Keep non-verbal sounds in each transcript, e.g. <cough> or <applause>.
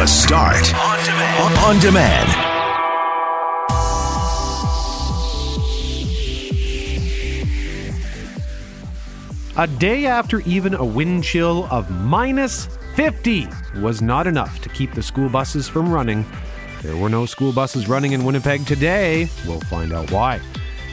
The Start on demand. On demand. A day after even a wind chill of minus 50 was not enough to keep the school buses from running. There were no school buses running in Winnipeg today. We'll find out why.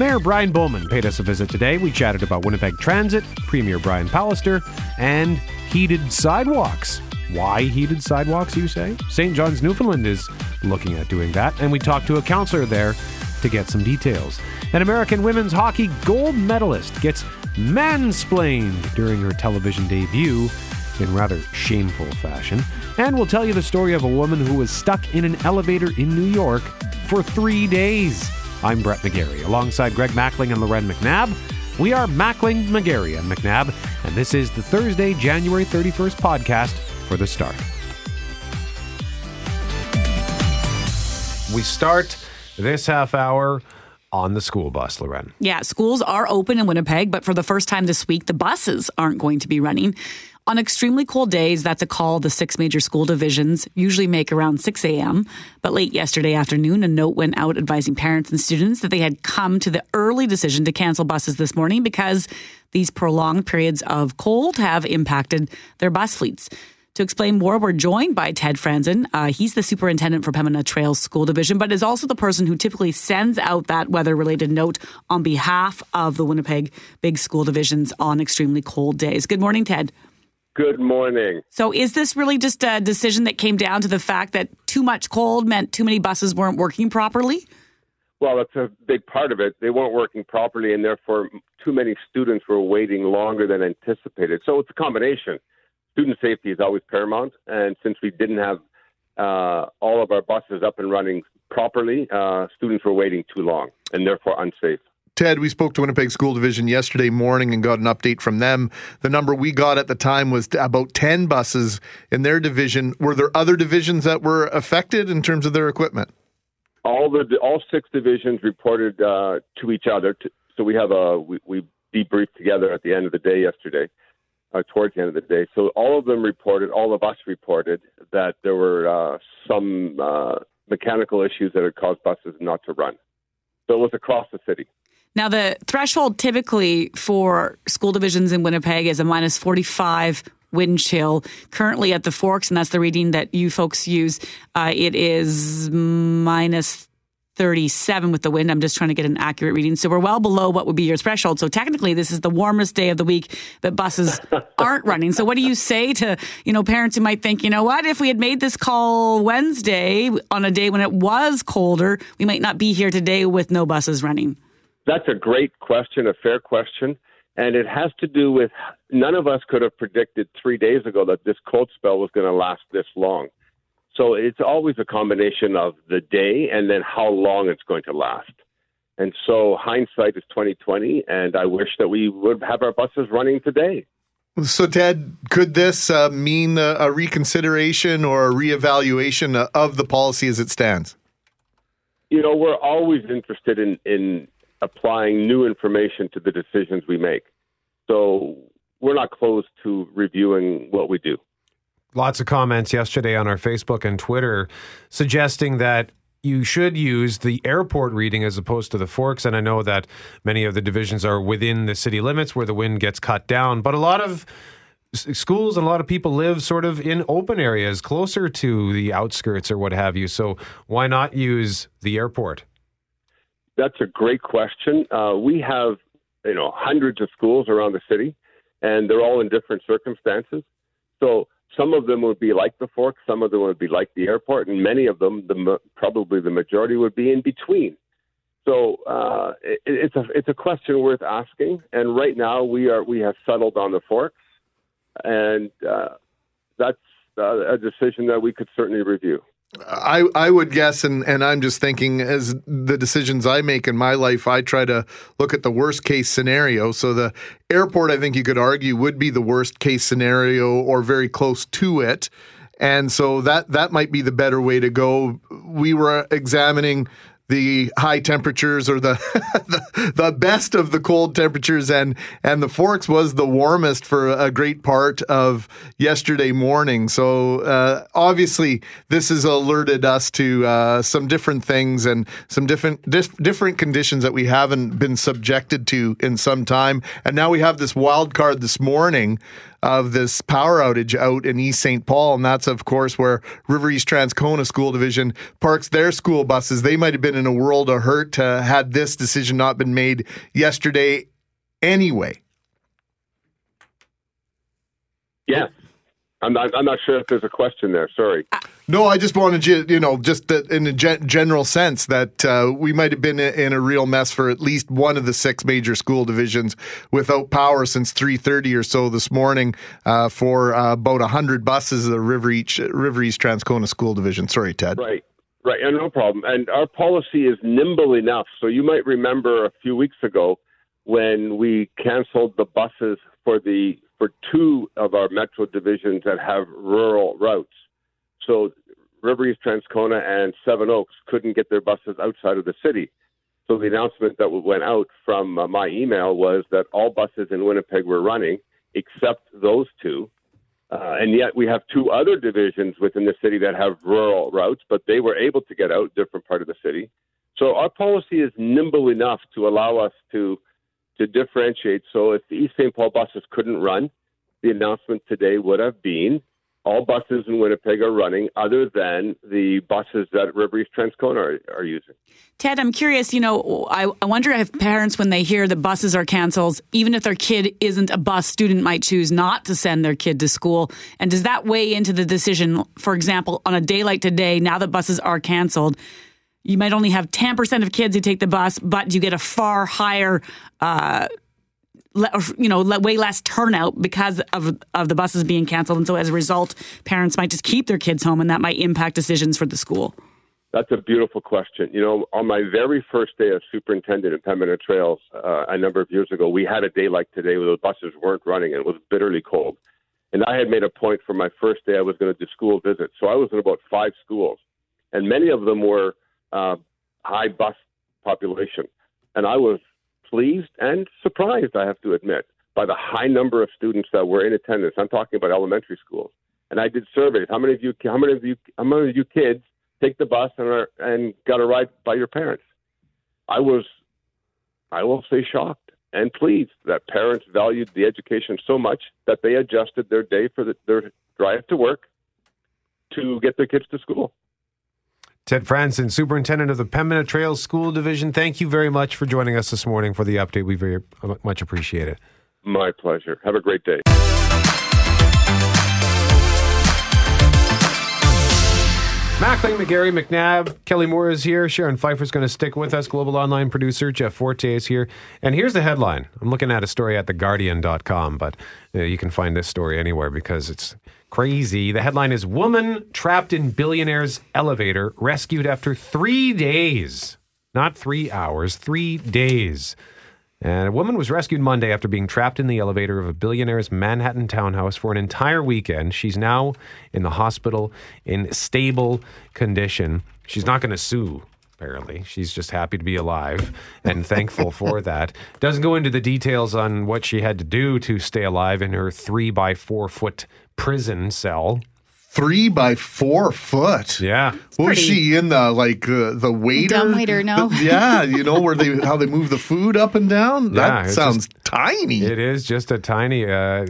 Mayor Brian Bowman paid us a visit today. We chatted about Winnipeg Transit, Premier Brian Pallister, and heated sidewalks. Why heated sidewalks, you say? St. John's, Newfoundland is looking at doing that, and we talked to a counselor there to get some details. An American women's hockey gold medalist gets mansplained during her television debut in rather shameful fashion. And we'll tell you the story of a woman who was stuck in an elevator in New York for three days. I'm Brett McGarry, alongside Greg Mackling and Loren McNabb. We are Mackling, McGarry, and McNabb, and this is the Thursday, January 31st podcast for The Start. We start this half hour on the school bus, Loren. Yeah, schools are open in Winnipeg, but for the first time this week, the buses aren't going to be running. On extremely cold days, that's a call the six major school divisions usually make around 6 a.m. But late yesterday afternoon, a note went out advising parents and students that they had come to the early decision to cancel buses this morning because these prolonged periods of cold have impacted their bus fleets. To explain more, we're joined by Ted Fransen. Uh, he's the superintendent for Pembina Trails School Division, but is also the person who typically sends out that weather related note on behalf of the Winnipeg Big School Divisions on extremely cold days. Good morning, Ted. Good morning. So, is this really just a decision that came down to the fact that too much cold meant too many buses weren't working properly? Well, that's a big part of it. They weren't working properly, and therefore, too many students were waiting longer than anticipated. So, it's a combination. Student safety is always paramount, and since we didn't have uh, all of our buses up and running properly, uh, students were waiting too long, and therefore unsafe. Ted, we spoke to Winnipeg School Division yesterday morning and got an update from them. The number we got at the time was about 10 buses in their division. Were there other divisions that were affected in terms of their equipment? All the all six divisions reported uh, to each other. To, so we have a we, we debriefed together at the end of the day yesterday, uh, towards the end of the day. So all of them reported, all of us reported that there were uh, some uh, mechanical issues that had caused buses not to run. So it was across the city. Now, the threshold typically for school divisions in Winnipeg is a minus 45 wind chill. Currently at the Forks, and that's the reading that you folks use, uh, it is minus 37 with the wind. I'm just trying to get an accurate reading. So we're well below what would be your threshold. So technically, this is the warmest day of the week that buses <laughs> aren't running. So what do you say to you know parents who might think, you know what, if we had made this call Wednesday on a day when it was colder, we might not be here today with no buses running. That's a great question, a fair question. And it has to do with none of us could have predicted three days ago that this cold spell was going to last this long. So it's always a combination of the day and then how long it's going to last. And so hindsight is 2020, and I wish that we would have our buses running today. So, Ted, could this uh, mean a, a reconsideration or a reevaluation of the policy as it stands? You know, we're always interested in, in applying new information to the decisions we make. So we're not closed to reviewing what we do. Lots of comments yesterday on our Facebook and Twitter suggesting that you should use the airport reading as opposed to the forks. And I know that many of the divisions are within the city limits where the wind gets cut down, but a lot of schools and a lot of people live sort of in open areas closer to the outskirts or what have you. So why not use the airport? That's a great question. Uh, we have, you know, hundreds of schools around the city, and they're all in different circumstances. So some of them would be like the Fork, some of them would be like the airport, and many of them, the probably the majority, would be in between. So uh, it, it's a it's a question worth asking. And right now we are we have settled on the Forks, and uh, that's uh, a decision that we could certainly review. I, I would guess, and, and I'm just thinking as the decisions I make in my life, I try to look at the worst case scenario. So the airport, I think you could argue, would be the worst case scenario or very close to it. And so that that might be the better way to go. We were examining the high temperatures or the, <laughs> the the best of the cold temperatures, and and the Forks was the warmest for a great part of yesterday morning. So uh, obviously, this has alerted us to uh, some different things and some different dif- different conditions that we haven't been subjected to in some time, and now we have this wild card this morning of this power outage out in East St. Paul. And that's, of course, where River East Transcona School Division parks their school buses. They might have been in a world of hurt uh, had this decision not been made yesterday anyway. Yes. I'm not. I'm not sure if there's a question there. Sorry. No, I just wanted you, you know, just that in a gen- general sense that uh, we might have been in a real mess for at least one of the six major school divisions without power since 3:30 or so this morning uh, for uh, about hundred buses of the River East River East Transcona School Division. Sorry, Ted. Right. Right. And no problem. And our policy is nimble enough. So you might remember a few weeks ago when we canceled the buses for the for two of our metro divisions that have rural routes. So River East Transcona and Seven Oaks couldn't get their buses outside of the city. So the announcement that went out from uh, my email was that all buses in Winnipeg were running except those two. Uh, and yet we have two other divisions within the city that have rural routes, but they were able to get out different part of the city. So our policy is nimble enough to allow us to to differentiate. So if the East St. Paul buses couldn't run, the announcement today would have been all buses in Winnipeg are running other than the buses that River East Transcona are, are using. Ted, I'm curious, you know, I, I wonder if parents, when they hear the buses are canceled, even if their kid isn't a bus student, might choose not to send their kid to school. And does that weigh into the decision? For example, on a day like today, now that buses are canceled, you might only have 10% of kids who take the bus, but you get a far higher, uh, you know, way less turnout because of of the buses being canceled, and so as a result, parents might just keep their kids home, and that might impact decisions for the school. That's a beautiful question. You know, on my very first day as superintendent at Pembina Trails uh, a number of years ago, we had a day like today where the buses weren't running and it was bitterly cold. And I had made a point for my first day I was going to do school visits. So I was in about five schools, and many of them were uh, high bus population. And I was pleased and surprised, I have to admit, by the high number of students that were in attendance. I'm talking about elementary schools. And I did surveys. How many of you? How many of you? How many of you kids take the bus and are, and got a ride by your parents? I was, I will say, shocked and pleased that parents valued the education so much that they adjusted their day for the, their drive to work to get their kids to school. Ted Fransen, Superintendent of the Pembina Trails School Division, thank you very much for joining us this morning for the update. We very much appreciate it. My pleasure. Have a great day. Mackling, McGarry, McNabb, Kelly Moore is here. Sharon Pfeiffer's going to stick with us. Global online producer Jeff Forte is here. And here's the headline. I'm looking at a story at theguardian.com, but uh, you can find this story anywhere because it's crazy. The headline is Woman trapped in billionaire's elevator rescued after three days. Not three hours, three days. And a woman was rescued Monday after being trapped in the elevator of a billionaire's Manhattan townhouse for an entire weekend. She's now in the hospital in stable condition. She's not going to sue, apparently. She's just happy to be alive and thankful for <laughs> that. Doesn't go into the details on what she had to do to stay alive in her three by four foot prison cell three by four foot. Yeah. What was she in the like uh, the waiter? Dumb waiter, no. The, yeah, you know where they how they move the food up and down. Yeah, that sounds just, tiny. It is just a tiny. Uh,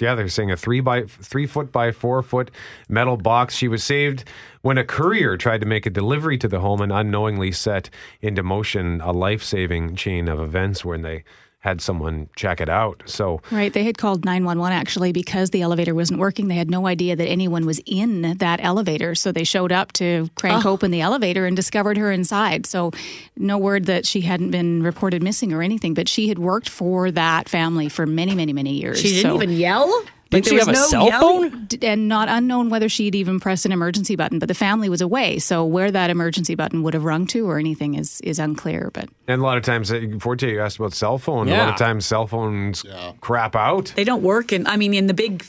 yeah, they're saying a three by three foot by four foot metal box. She was saved when a courier tried to make a delivery to the home and unknowingly set into motion a life saving chain of events when they had someone check it out. So Right, they had called 911 actually because the elevator wasn't working. They had no idea that anyone was in that elevator. So they showed up to crank oh. open the elevator and discovered her inside. So no word that she hadn't been reported missing or anything, but she had worked for that family for many, many, many years. She didn't so, even yell? Did she have a no cell yelling? phone? And not unknown whether she'd even pressed an emergency button, but the family was away. So where that emergency button would have rung to or anything is is unclear. But and a lot of times, uh, Forte, you asked about cell phone. Yeah. A lot of times, cell phones yeah. crap out. They don't work, and I mean, in the big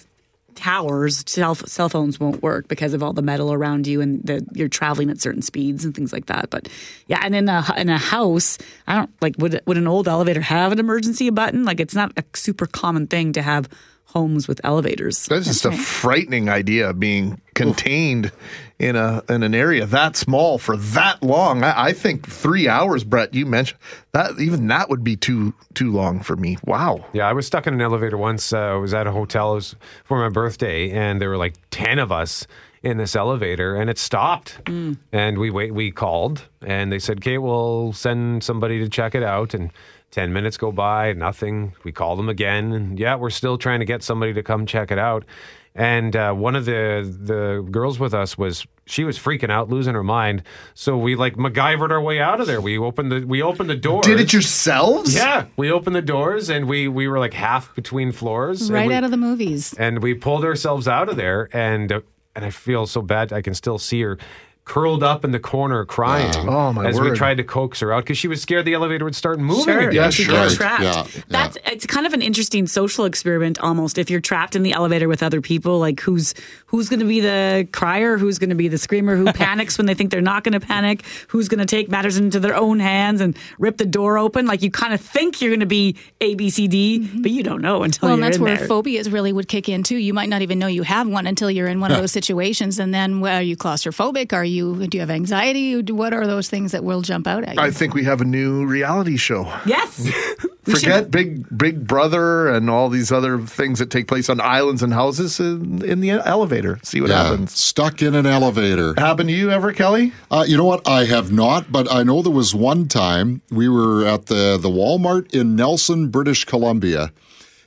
towers, cell, cell phones won't work because of all the metal around you and the, you're traveling at certain speeds and things like that. But yeah, and in a in a house, I don't like would would an old elevator have an emergency button? Like it's not a super common thing to have homes with elevators. That's just a frightening idea being contained in a in an area that small for that long. I, I think three hours, Brett. You mentioned that even that would be too too long for me. Wow. Yeah, I was stuck in an elevator once. Uh, I was at a hotel. It was for my birthday, and there were like ten of us in this elevator, and it stopped. And we wait. We called, and they said, "Okay, we'll send somebody to check it out." And 10 minutes go by, nothing. We call them again, and yeah, we're still trying to get somebody to come check it out. And uh, one of the the girls with us was she was freaking out, losing her mind. So we like MacGyvered our way out of there. We opened the we opened the doors. Did it yourselves? Yeah, we opened the doors and we we were like half between floors. Right we- out of the movies. and we pulled ourselves out of there and uh, and I feel so bad I can still see her curled up in the corner crying Oh, my as we tried to coax her out because she was scared the elevator would start moving Sure, again. Yeah, you sure. get trapped. Yeah, That's it's kind of an interesting social experiment almost. If you're trapped in the elevator with other people, like who's who's going to be the crier, who's going to be the screamer, who <laughs> panics when they think they're not going to panic, who's going to take matters into their own hands and rip the door open. Like you kind of think you're going to be A, B, C, D, mm-hmm. but you don't know until Well, and you're that's in where there. phobias really would kick in too. You might not even know you have one until you're in one of those situations. And then, well, are you claustrophobic? Are you? Do you have anxiety? What are those things that will jump out at you? I think we have a new reality show. yes. <laughs> We should- Forget Big Big Brother and all these other things that take place on islands and houses in, in the elevator. See what yeah, happens. stuck in an elevator. Happened to you ever, Kelly? Uh, you know what? I have not, but I know there was one time we were at the, the Walmart in Nelson, British Columbia,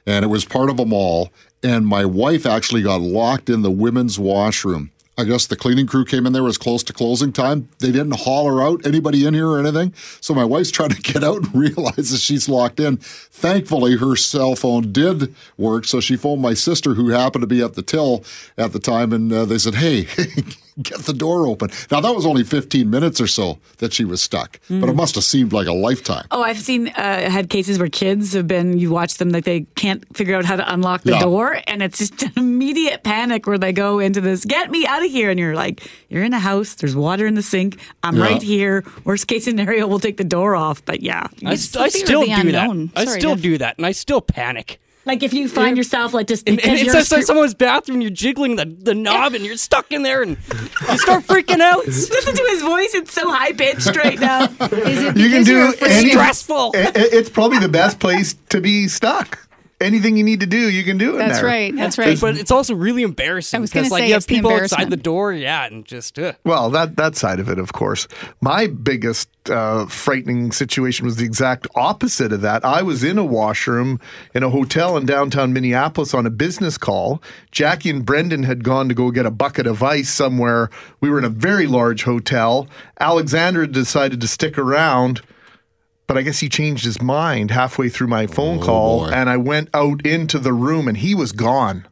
and it was part of a mall. And my wife actually got locked in the women's washroom. I guess the cleaning crew came in there, was close to closing time. They didn't holler out anybody in here or anything. So my wife's trying to get out and <laughs> realizes she's locked in. Thankfully, her cell phone did work. So she phoned my sister, who happened to be at the till at the time, and uh, they said, Hey, <laughs> get the door open. Now, that was only 15 minutes or so that she was stuck, but it must have seemed like a lifetime. Oh, I've seen uh, had cases where kids have been. You watch them like they can't figure out how to unlock the Yeah. door, and it's just an immediate panic where they go into this. Get me out of here! And you're like, you're in a house. There's water in the sink. I'm Yeah. right here. Worst case scenario, we'll take the door off. But yeah, I, st- I the fear of still do unknown. that. I still Dad. do that, and I still panic. Like if you find yourself like just And, and it's just like someone's bathroom, you're jiggling the, the knob, and you're stuck in there, and you start freaking out. <laughs> Listen to his voice; it's so high pitched right now. <laughs> Is it You can because you're do afraid? any. stressful. <laughs> I- I- It's probably the best place to be stuck. Anything you need to do, you can do it. That's there. right. That's right. But it's also really embarrassing I was gonna because, like, say you have people outside the door, yeah, and just uh, Well, that that side of it, of course. My biggest uh, frightening situation was the exact opposite of that. I was in a washroom in a hotel in downtown Minneapolis on a business call. Jackie and Brendan had gone to go get a bucket of ice somewhere. We were in a very large hotel. Alexander decided to stick around. But I guess he changed his mind halfway through my phone oh, call, boy. and I went out into the room, and he was gone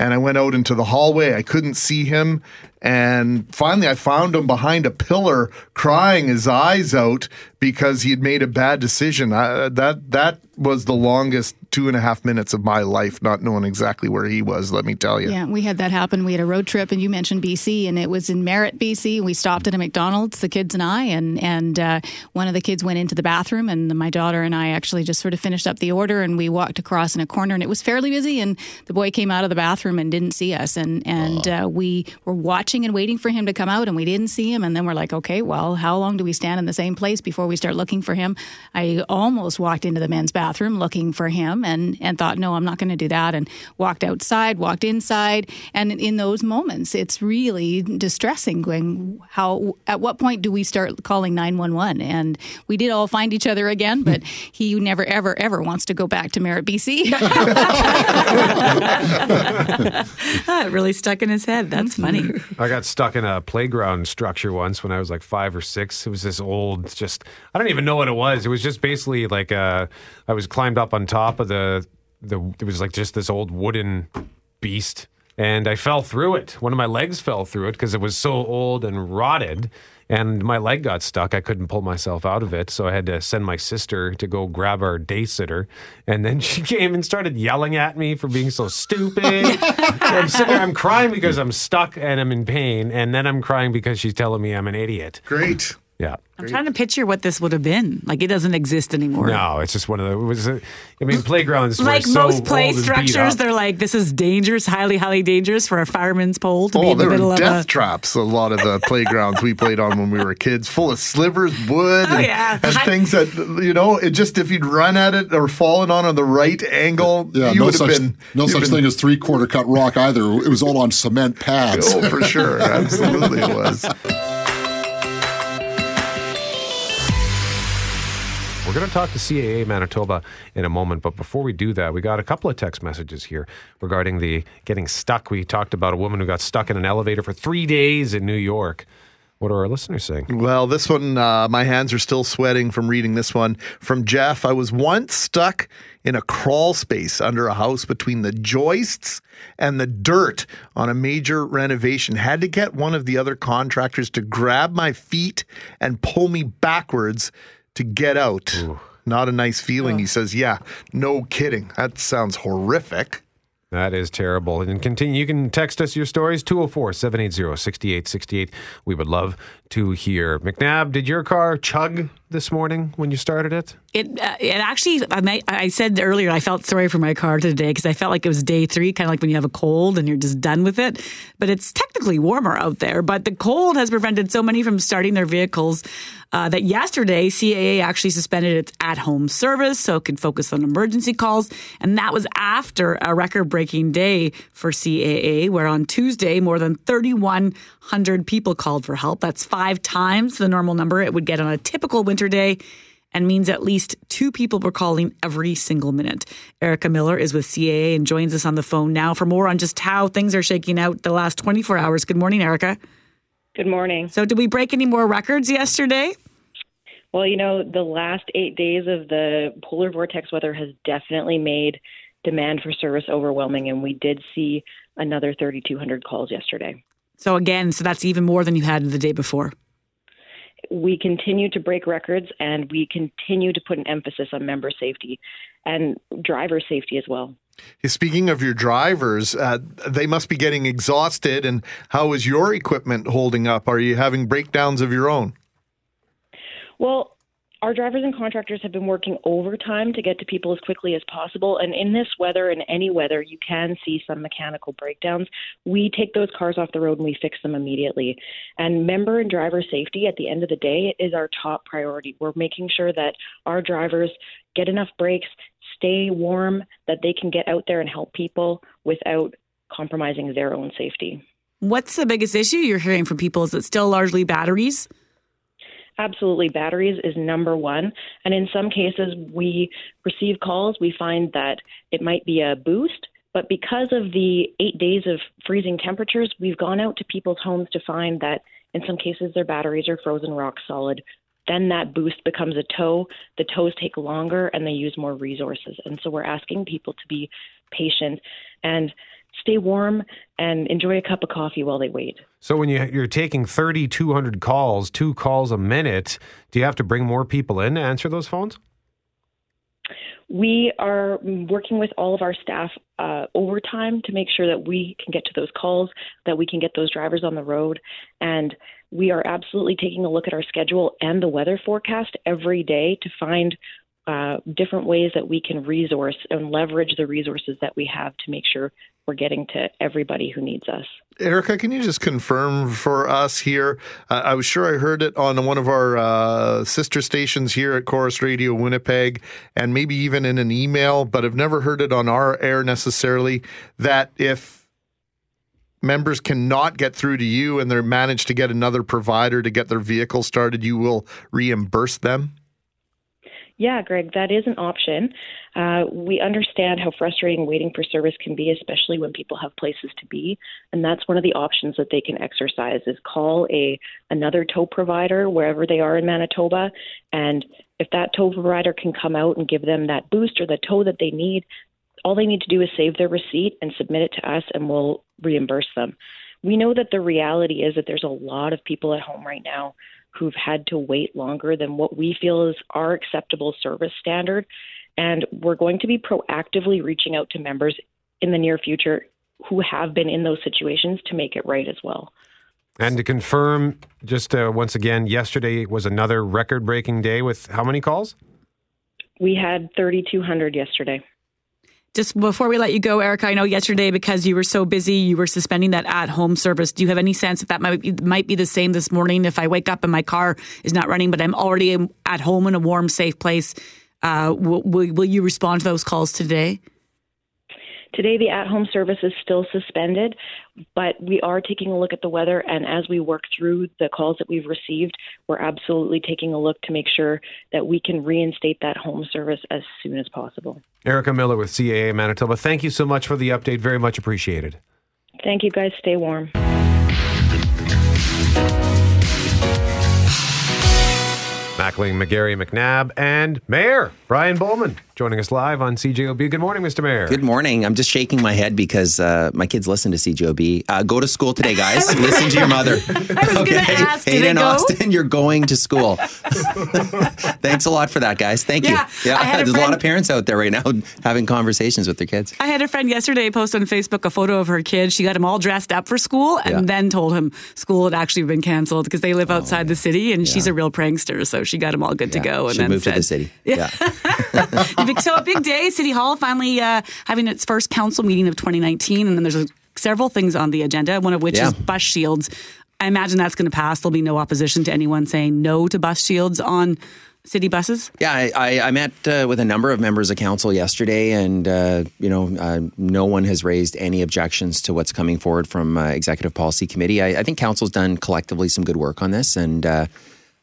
and I went out into the hallway. I couldn't see him. And finally, I found him behind a pillar, crying his eyes out because he had made a bad decision. I, that that was the longest two and a half minutes of my life, not knowing exactly where he was. Let me tell you. Yeah, we had that happen. We had a road trip, and you mentioned BC, and it was in Merritt, BC. We stopped at a McDonald's, the kids and I, and and uh, one of the kids went into the bathroom, and my daughter and I actually just sort of finished up the order, and we walked across in a corner, and it was fairly busy, and the boy came out of the bathroom and didn't see us, and and uh, we were watching and waiting for him to come out, and we didn't see him, and then we're like, okay, well, how long do we stand in the same place before we start looking for him? I almost walked into the men's bathroom looking for him, and and thought, no, I'm not going to do that, and walked outside, walked inside, and in those moments, it's really distressing. Going, how at what point do we start calling nine one one? And we did all find each other again, <laughs> but he never, ever, ever wants to go back to Merritt, BC. <laughs> <laughs> It really stuck in his head. That's funny. I got stuck in a playground structure once when I was like five or six. It was this old, just I don't even know what it was. It was just basically like uh, I was climbed up on top of the the. It was like just this old wooden beast, and I fell through it. One of my legs fell through it because it was so old and rotted. And my leg got stuck. I couldn't pull myself out of it. So I had to send my sister to go grab our day sitter. And then <laughs> she came and started yelling at me for being so stupid. <laughs> I'm sitting there, I'm crying because I'm stuck and I'm in pain. And then I'm crying because she's telling me I'm an idiot. Great. Yeah. I'm trying to picture what this would have been. Like it doesn't exist anymore. No, it's just one of the. It was, I mean, playgrounds. were Like so most play old structures, they're like, this is dangerous, highly, highly dangerous for a fireman's pole to be Oh, in the there middle were of death a. traps. A lot of the playgrounds we played on when we were kids, full of slivers, wood, Oh, and, yeah. and things that you know. It just if you'd run at it or fallen on on the right angle, Yeah, you no would have such, been no such been- thing as three quarter cut rock either. It was all on cement pads. Oh, for sure, <laughs> absolutely it was. We're going to talk to CAA Manitoba in a moment, but before we do that, we got a couple of text messages here regarding the getting stuck. We talked about a woman who got stuck in an elevator for three days in New York. What are our listeners saying? Well, this one, uh, my hands are still sweating from reading this one from Jeff. I was once stuck in a crawl space under a house between the joists and the dirt on a major renovation. Had to get one of the other contractors to grab my feet and pull me backwards to get out. Not a nice feeling. He says, Yeah, no kidding. That sounds horrific. That is terrible. And continue. You can text us your stories 204 780 6868. We would love to hear. McNabb, did your car chug this morning when you started it? It, uh, it actually, I, I said earlier, I felt sorry for my car today because I felt like it was day three, kind of like when you have a cold and you're just done with it. But it's technically warmer out there. But the cold has prevented so many from starting their vehicles uh, that yesterday CAA actually suspended its at home service so it could focus on emergency calls. And that was after a record breaking day for CAA, where on Tuesday, more than 3,100 people called for help. That's five times the normal number it would get on a typical winter day and means at least two people were calling every single minute. Erica Miller is with CAA and joins us on the phone now for more on just how things are shaking out the last 24 hours. Good morning, Erica. Good morning. So, did we break any more records yesterday? Well, you know, the last eight days of the polar vortex weather has definitely made demand for service overwhelming, and we did see another 3,200 calls yesterday. So, again, so that's even more than you had the day before. We continue to break records, and we continue to put an emphasis on member safety and driver safety as well. Speaking of your drivers, uh, they must be getting exhausted. And how is your equipment holding up? Are you having breakdowns of your own? Well, our drivers and contractors have been working overtime to get to people as quickly as possible. And in this weather and any weather, you can see some mechanical breakdowns. We take those cars off the road and we fix them immediately. And member and driver safety at the end of the day is our top priority. We're making sure that our drivers get enough breaks, stay warm, that they can get out there and help people without compromising their own safety. What's the biggest issue you're hearing from people? Is it still largely batteries? Absolutely. Batteries is number one. And in some cases, we receive calls, we find that it might be a boost. But because of the eight days of freezing temperatures, we've gone out to people's homes to find that in some cases their batteries are frozen rock solid. Then that boost becomes a tow. The tows take longer and they use more resources. And so we're asking people to be patient and stay warm and enjoy a cup of coffee while they wait. So when you, you're taking 3,200 calls, two calls a minute, do you have to bring more people in to answer those phones? We are working with all of our staff uh, overtime to make sure that we can get to those calls, that we can get those drivers on the road. And we are absolutely taking a look at our schedule and the weather forecast every day to find uh, different ways that we can resource and leverage the resources that we have to make sure we're getting to everybody who needs us. Erica, can you just confirm for us here? Uh, I was sure I heard it on one of our uh, sister stations here at Chorus Radio Winnipeg, and maybe even in an email, but I've never heard it on our air necessarily. That if members cannot get through to you and they manage to get another provider to get their vehicle started, you will reimburse them. Yeah, Greg, that is an option. Uh, we understand how frustrating waiting for service can be, especially when people have places to be, and that's one of the options that they can exercise is call a another tow provider wherever they are in Manitoba, and if that tow provider can come out and give them that boost or the tow that they need, all they need to do is save their receipt and submit it to us, and we'll reimburse them. We know that the reality is that there's a lot of people at home right now who've had to wait longer than what we feel is our acceptable service standard. And we're going to be proactively reaching out to members in the near future who have been in those situations to make it right as well. And to confirm, just uh, once again, yesterday was another record breaking day with how many calls? We had 3,200 yesterday. Just before we let you go, Erica, I know yesterday because you were so busy, you were suspending that at home service. Do you have any sense if that might be, might be the same this morning? If I wake up and my car is not running, but I'm already at home in a warm, safe place, uh, will you respond to those calls today? Today, the at home service is still suspended, but we are taking a look at the weather. And as we work through the calls that we've received, we're absolutely taking a look to make sure that we can reinstate that home service as soon as possible. Erica Miller with CAA Manitoba, thank you so much for the update. Very much appreciated. Thank you, guys. Stay warm. Mackling, McGarry, McNabb, and Mayor Brian Bowman joining us live on CJOB. Good morning, Mr. Mayor. Good morning. I'm just shaking my head because uh, my kids listen to CJOB. Uh, go to school today, guys. <laughs> listen to your mother. <laughs> I was going to ask, did Hayden they go? Austin, you're going to school. <laughs> Thanks a lot for that, guys. Thank Yeah, you. I had a there's a lot of parents out there right now having conversations with their kids. I had a friend yesterday post on Facebook a photo of her kid. She got him all dressed up for school and Yeah. then told him school had actually been canceled because they live outside the city and she's a real prankster. So she got him all good to go. And Should then move to the city. Yeah. <laughs> so a big day. City Hall finally uh, having its first council meeting of 2019, and then there's several things on the agenda. One of which Yeah. is bus shields. I imagine that's going to pass. There'll be no opposition to anyone saying no to bus shields on city buses. Yeah, I, I, I met uh, with a number of members of council yesterday, and uh, you know, uh, no one has raised any objections to what's coming forward from uh, executive policy committee. I, I think council's done collectively some good work on this, and uh,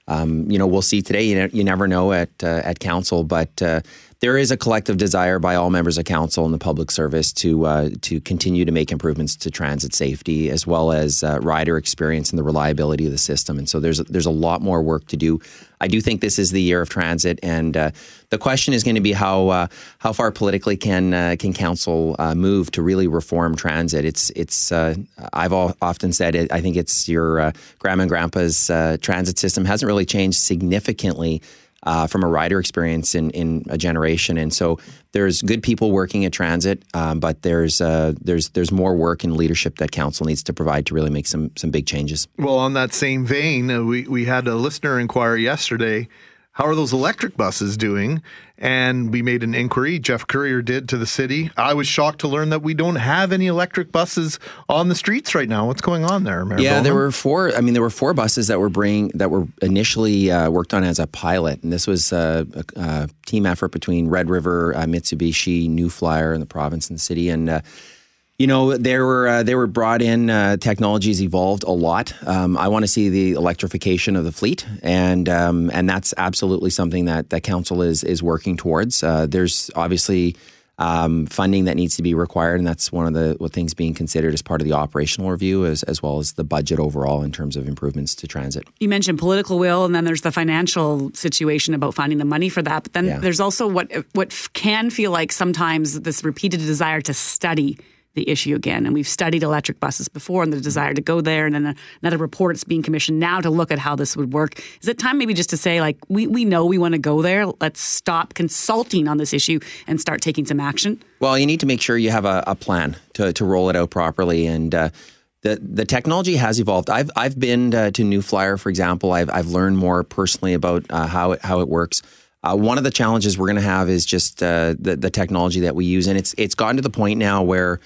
um, you know, we'll see today. You, you never know at uh, at council, but. Uh, there is a collective desire by all members of council and the public service to uh, to continue to make improvements to transit safety as well as uh, rider experience and the reliability of the system. And so there's there's a lot more work to do. I do think this is the year of transit, and uh, the question is going to be how uh, how far politically can uh, can council uh, move to really reform transit. It's it's I've often said it, I think it's your grandma and grandpa's transit system hasn't really changed significantly uh, from a rider experience in, in a generation. And so there's good people working at transit, um, but there's uh, there's there's more work and leadership that council needs to provide to really make some some big changes. Well, on that same vein, uh, we, we had a listener inquire yesterday how are those electric buses doing? And we made an inquiry, Jeff Courier did to the city. I was shocked to learn that we don't have any electric buses on the streets right now. What's going on there, Mayor yeah, there were four. I mean, there were four buses that were bring that were initially uh, worked on as a pilot, and this was uh, a, a team effort between Red River, uh, Mitsubishi, New Flyer, and the province and the city. And uh, you know, there were uh, they were brought in. Uh, technology's evolved a lot. Um, I want to see the electrification of the fleet, and um, and that's absolutely something that that council is is working towards. Uh, there's obviously um, funding that needs to be required, and that's one of the what things being considered as part of the operational review, as as well as the budget overall in terms of improvements to transit. You mentioned political will, and then there's the financial situation about finding the money for that. But then Yeah. there's also what what can feel like sometimes this repeated desire to study the issue again. And we've studied electric buses before, and the desire to go there, and then another report is being commissioned now to look at how this would work. Is it time maybe just to say like we we know we want to go there? Let's stop consulting on this issue and start taking some action. Well, you need to make sure you have a, a plan to, to roll it out properly. And uh, the the technology has evolved. I've I've been uh, to New Flyer, for example. I've I've learned more personally about uh, how it, how it works. Uh, one of the challenges we're going to have is just uh, the the technology that we use, and it's it's gotten to the point now where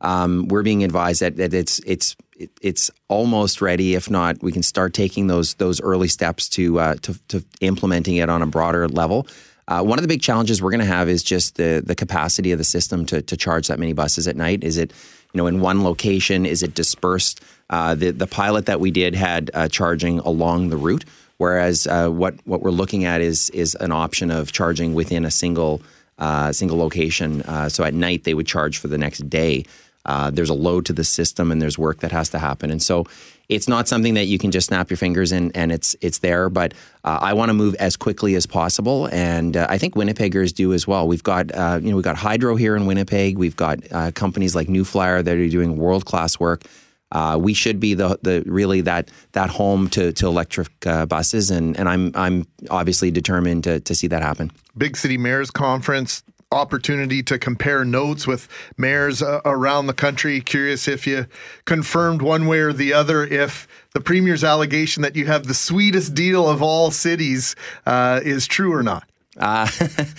um, we're being advised that, that it's it's it's almost ready. If not, we can start taking those those early steps to uh, to, to implementing it on a broader level. Uh, one of the big challenges we're going to have is just the the capacity of the system to to charge that many buses at night. Is it you know in one location? Is it dispersed? Uh, the the pilot that we did had uh, charging along the route, whereas uh, what what we're looking at is is an option of charging within a single uh, single location. So at night they would charge for the next day. Uh, there's a load to the system, and there's work that has to happen. And so, it's not something that you can just snap your fingers and, and it's it's there. But uh, I want to move as quickly as possible, and uh, I think Winnipeggers do as well. We've got uh, you know we've got Hydro here in Winnipeg. We've got uh, companies like New Flyer that are doing world class work. Uh, we should be the the really that that home to to electric buses, and and I'm I'm obviously determined to to see that happen. Big City Mayors Conference opportunity to compare notes with mayors uh, around the country. Curious if you confirmed one way or the other if the premier's allegation that you have the sweetest deal of all cities uh, is true or not. Uh,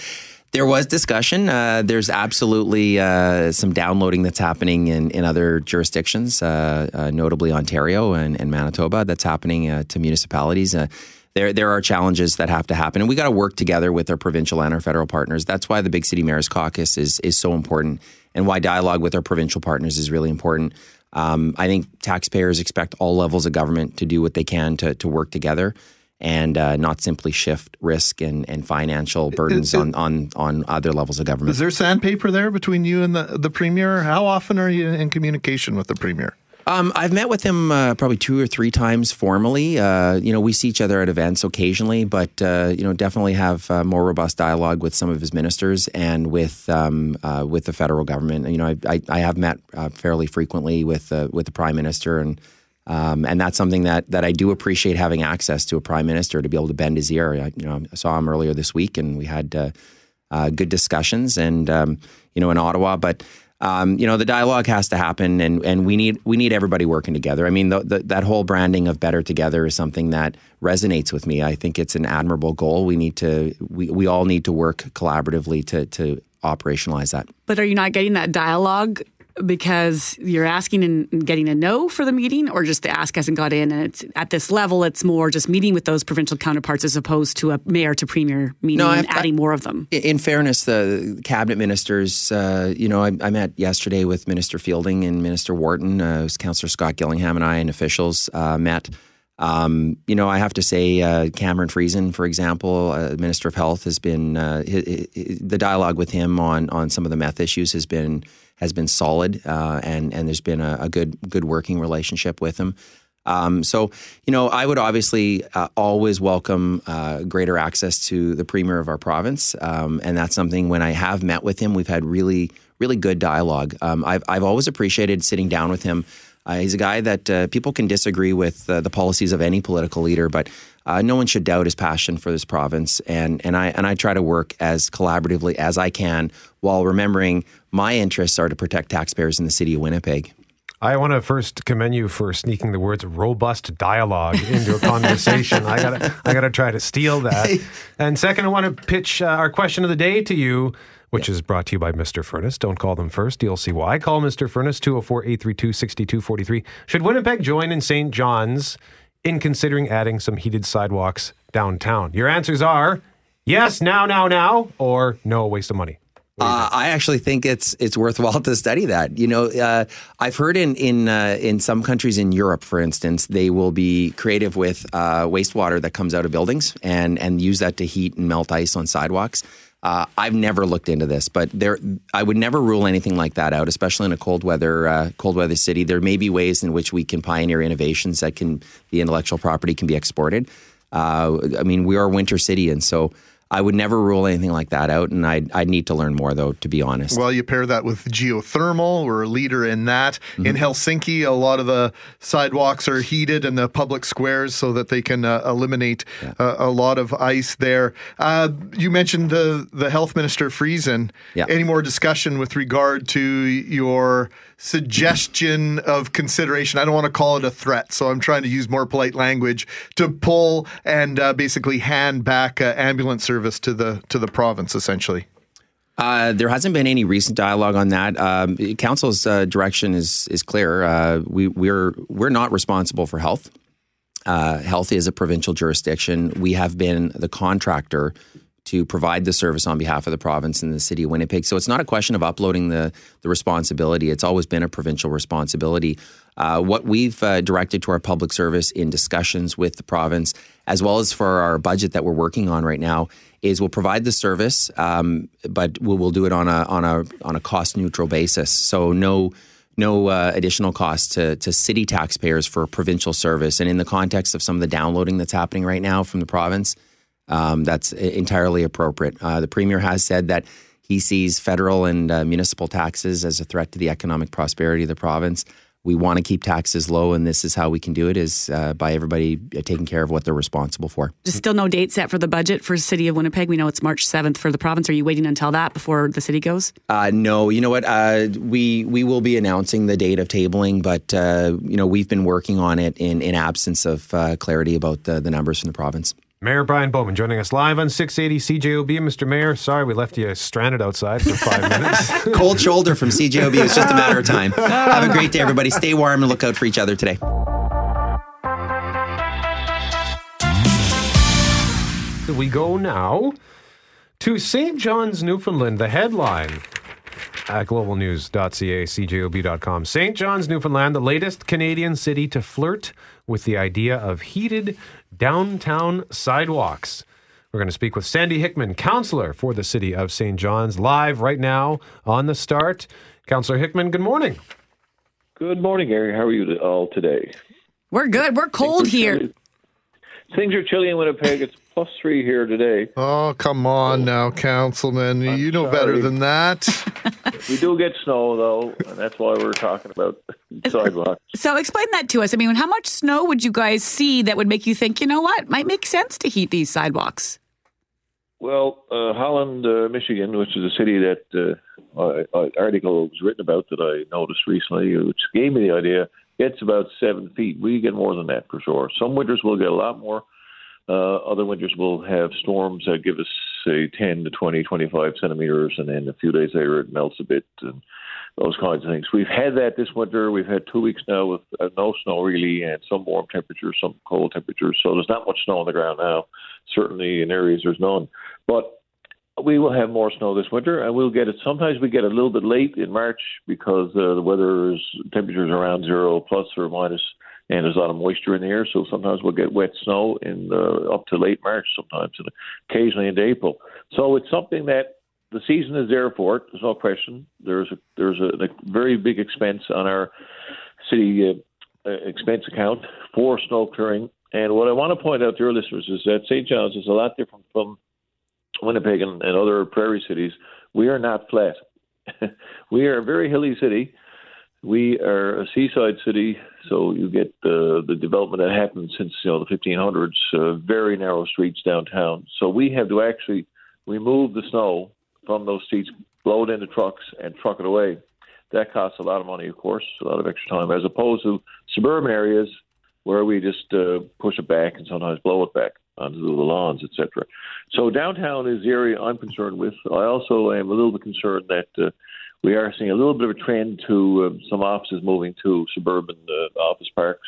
<laughs> there was discussion. Uh, there's absolutely uh, some downloading that's happening in, in other jurisdictions, uh, uh notably Ontario and, and, Manitoba, that's happening uh, to municipalities. There, there are challenges that have to happen, and we got to work together with our provincial and our federal partners. That's why the Big City Mayors Caucus is is so important, and why dialogue with our provincial partners is really important. Um, I think taxpayers expect all levels of government to do what they can to to work together and uh, not simply shift risk and, and financial burdens on, on, on other levels of government. Is there sandpaper there between you and the, the premier? How often are you in communication with the premier? Um, I've met with him uh, probably two or three times formally. Uh, you know, we see each other at events occasionally, but uh, you know, definitely have uh, more robust dialogue with some of his ministers and with um, uh, with the federal government. You know, I, I, I have met uh, fairly frequently with with the prime minister and um, and that's something that that I do appreciate having access to a prime minister to be able to bend his ear. I, you know, I saw him earlier this week, and we had uh, uh, good discussions, and um, you know, in Ottawa. But um, you know, the dialogue has to happen, and and we need we need everybody working together. I mean, the, the, that whole branding of better together is something that resonates with me. I think it's an admirable goal. We need to we, we all need to work collaboratively to to operationalize that. But are you not getting that dialogue because you're asking and getting a no for the meeting, or just the ask hasn't got in, and it's at this level, it's more just meeting with those provincial counterparts as opposed to a mayor to premier meeting no, and adding more of them. In fairness, the cabinet ministers, uh, you know, I, I, met yesterday with Minister Fielding and Minister Wharton, uh, was Councillor Scott Gillingham and I, and officials uh, met. Um, you know, I have to say, uh, Cameron Friesen, for example, uh, Minister of Health, has been uh, the dialogue with him on on some of the meth issues has been has been solid, uh, and and there's been a, a, good good working relationship with him. Um, so, you know, I would obviously uh, always welcome uh, greater access to the premier of our province, um, and that's something. When I have met with him, we've had really really good dialogue. Um, I've I've always appreciated sitting down with him. Uh, he's a guy that uh, people can disagree with uh, the policies of any political leader, but uh, no one should doubt his passion for this province. And and I and I try to work as collaboratively as I can while remembering my interests are to protect taxpayers in the city of Winnipeg. I want to first commend you for sneaking the words robust dialogue into a conversation. I gotta, I gotta try to steal that. <laughs> And second, I want to pitch uh, our question of the day to you, which is brought to you by Mr. Furnace. Don't call them first. You'll see why. Call Mr. Furnace, 204 832 6243. Should Winnipeg join in St. John's in considering adding some heated sidewalks downtown? Your answers are yes, now, now, now, or no, waste of money. Uh, I actually think it's it's worthwhile <laughs> to study that. You know, uh, I've heard in in uh, in some countries in Europe, for instance, they will be creative with uh, wastewater that comes out of buildings and and use that to heat and melt ice on sidewalks. Uh, I've never looked into this, but there I would never rule anything like that out, especially in a cold weather uh, cold weather city. There may be ways in which we can pioneer innovations that can the intellectual property can be exported. I mean, we are a winter city, and so. I would never rule anything like that out, and I'd, I'd need to learn more, though, to be honest. Well, you pair that with geothermal. We're a leader in that. Mm-hmm. In Helsinki, a lot of the sidewalks are heated in the public squares so that they can uh, eliminate yeah. uh, a lot of ice there. Uh, you mentioned the, the health minister, Friesen. Yeah. Any more discussion with regard to your suggestion of consideration. I don't want to call it a threat, so I'm trying to use more polite language to pull and uh, basically hand back uh, ambulance service to the to the province, essentially. Uh, there hasn't been any recent dialogue on that. Um, council's uh, direction is is clear. Uh, we, we're we're not responsible for health. Uh, health is a provincial jurisdiction. We have been the contractor to provide the service on behalf of the province and the city of Winnipeg. So it's not a question of uploading the, the responsibility. It's always been a provincial responsibility. Uh, what we've uh, directed to our public service in discussions with the province, as well as for our budget that we're working on right now, is we'll provide the service, um, but we'll, we'll do it on a on a on a cost neutral basis. So no no uh, additional cost to, to city taxpayers for provincial service. And in the context of some of the downloading that's happening right now from the province, um, that's entirely appropriate. Uh, the premier has said that he sees federal and uh, municipal taxes as a threat to the economic prosperity of the province. We want to keep taxes low, and this is how we can do it: is uh, by everybody uh, taking care of what they're responsible for. There's still no date set for the budget for City of Winnipeg. We know it's March 7th for the province. Are you waiting until that before the city goes? Uh, no, you know what? Uh, we we will be announcing the date of tabling, but uh, you know we've been working on it in in absence of uh, clarity about the, the numbers from the province. Mayor Brian Bowman joining us live on 680 CJOB. Mr. Mayor, sorry we left you stranded outside for five <laughs> minutes. Cold shoulder from CJOB. It's just a matter of time. Have a great day, everybody. Stay warm and look out for each other today. We go now to St. John's, Newfoundland. The headline at globalnews.ca, cjob.com. St. John's, Newfoundland, the latest Canadian city to flirt with the idea of heated downtown sidewalks. We're going to speak with Sandy Hickman, councillor for the city of St. John's, live right now on the start. Councillor Hickman, good morning. Good morning, Gary. How are you all today? We're good. We're cold here. Things are chilly in Winnipeg. It's plus three here today. Oh, come on now, Councilman. I'm you know sorry. better than that. We do get snow, though, and that's why we're talking about sidewalks. So explain that to us. I mean, how much snow would you guys see that would make you think, you know what, might make sense to heat these sidewalks? Well, uh, Holland, uh, Michigan, which is a city that uh, uh, an article was written about that I noticed recently, which gave me the idea, gets about seven feet. We get more than that for sure. Some winters will get a lot more. Uh, other winters will have storms that give us, say, 10 to 20, 25 centimeters, and then a few days later it melts a bit and those kinds of things. We've had that this winter. We've had two weeks now with uh, no snow really, and some warm temperatures, some cold temperatures. So there's not much snow on the ground now. Certainly in areas there's none. But we will have more snow this winter, and we'll get it. Sometimes we get a little bit late in March because uh, the weather is temperatures around zero plus or minus, and there's a lot of moisture in the air. So sometimes we'll get wet snow in uh, up to late March, sometimes, and occasionally into April. So it's something that the season is there for it. There's no question. There's a, there's a, a very big expense on our city uh, uh, expense account for snow clearing. And what I want to point out to your listeners is that St. John's is a lot different from Winnipeg and, and other prairie cities. We are not flat. <laughs> we are a very hilly city. We are a seaside city, so you get the the development that happened since you know the 1500s. Uh, very narrow streets downtown. So we have to actually remove the snow from those streets, blow it into trucks, and truck it away. That costs a lot of money, of course, a lot of extra time, as opposed to suburban areas where we just uh, push it back and sometimes blow it back onto the lawns, etc. So downtown is the area I'm concerned with. I also am a little bit concerned that uh, we are seeing a little bit of a trend to uh, some offices moving to suburban uh, office parks,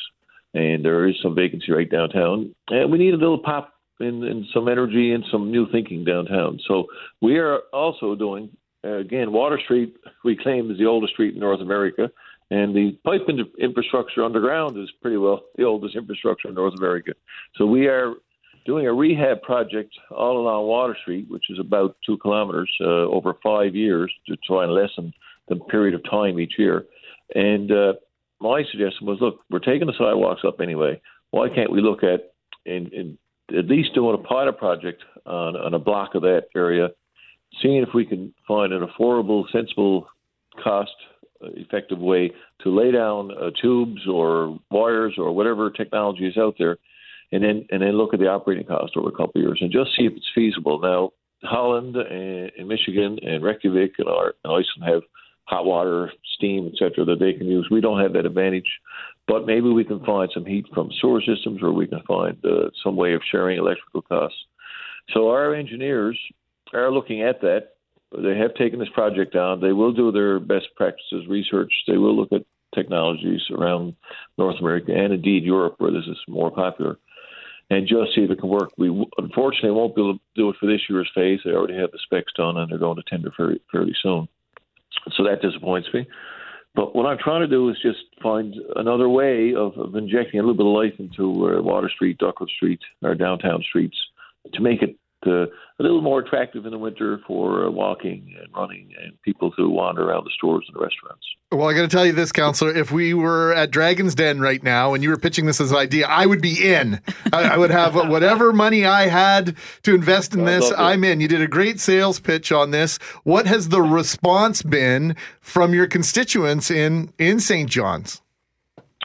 and there is some vacancy right downtown. And we need a little pop in, in some energy and some new thinking downtown. So we are also doing uh, again Water Street. We claim is the oldest street in North America. And the pipe in- infrastructure underground is pretty well the oldest infrastructure in North America. So we are doing a rehab project all along Water Street, which is about two kilometers uh, over five years to try and lessen the period of time each year. And uh, my suggestion was, look, we're taking the sidewalks up anyway. Why can't we look at in, in at least doing a pilot project on, on a block of that area, seeing if we can find an affordable, sensible, cost effective way to lay down uh, tubes or wires or whatever technology is out there, and then and then look at the operating cost over a couple of years and just see if it's feasible. Now, Holland and, and Michigan and Reykjavik and, our, and Iceland have hot water, steam, etc. that they can use. We don't have that advantage, but maybe we can find some heat from sewer systems, or we can find uh, some way of sharing electrical costs. So our engineers are looking at that. They have taken this project on. They will do their best practices research. They will look at technologies around North America and indeed Europe, where this is more popular, and just see if it can work. We unfortunately won't be able to do it for this year's phase. They already have the specs done, and they're going to tender fairly, fairly soon. So that disappoints me. But what I'm trying to do is just find another way of, of injecting a little bit of life into uh, Water Street, Duckworth Street, our downtown streets, to make it uh, a little more attractive in the winter for uh, walking and running and people to wander around the stores and the restaurants. Well, I got to tell you this, Councillor. If we were at Dragon's Den right now and you were pitching this as an idea, I would be in. I, I would have whatever <laughs> money I had to invest in this. I'm in. You did a great sales pitch on this. What has the response been from your constituents in in St. John's?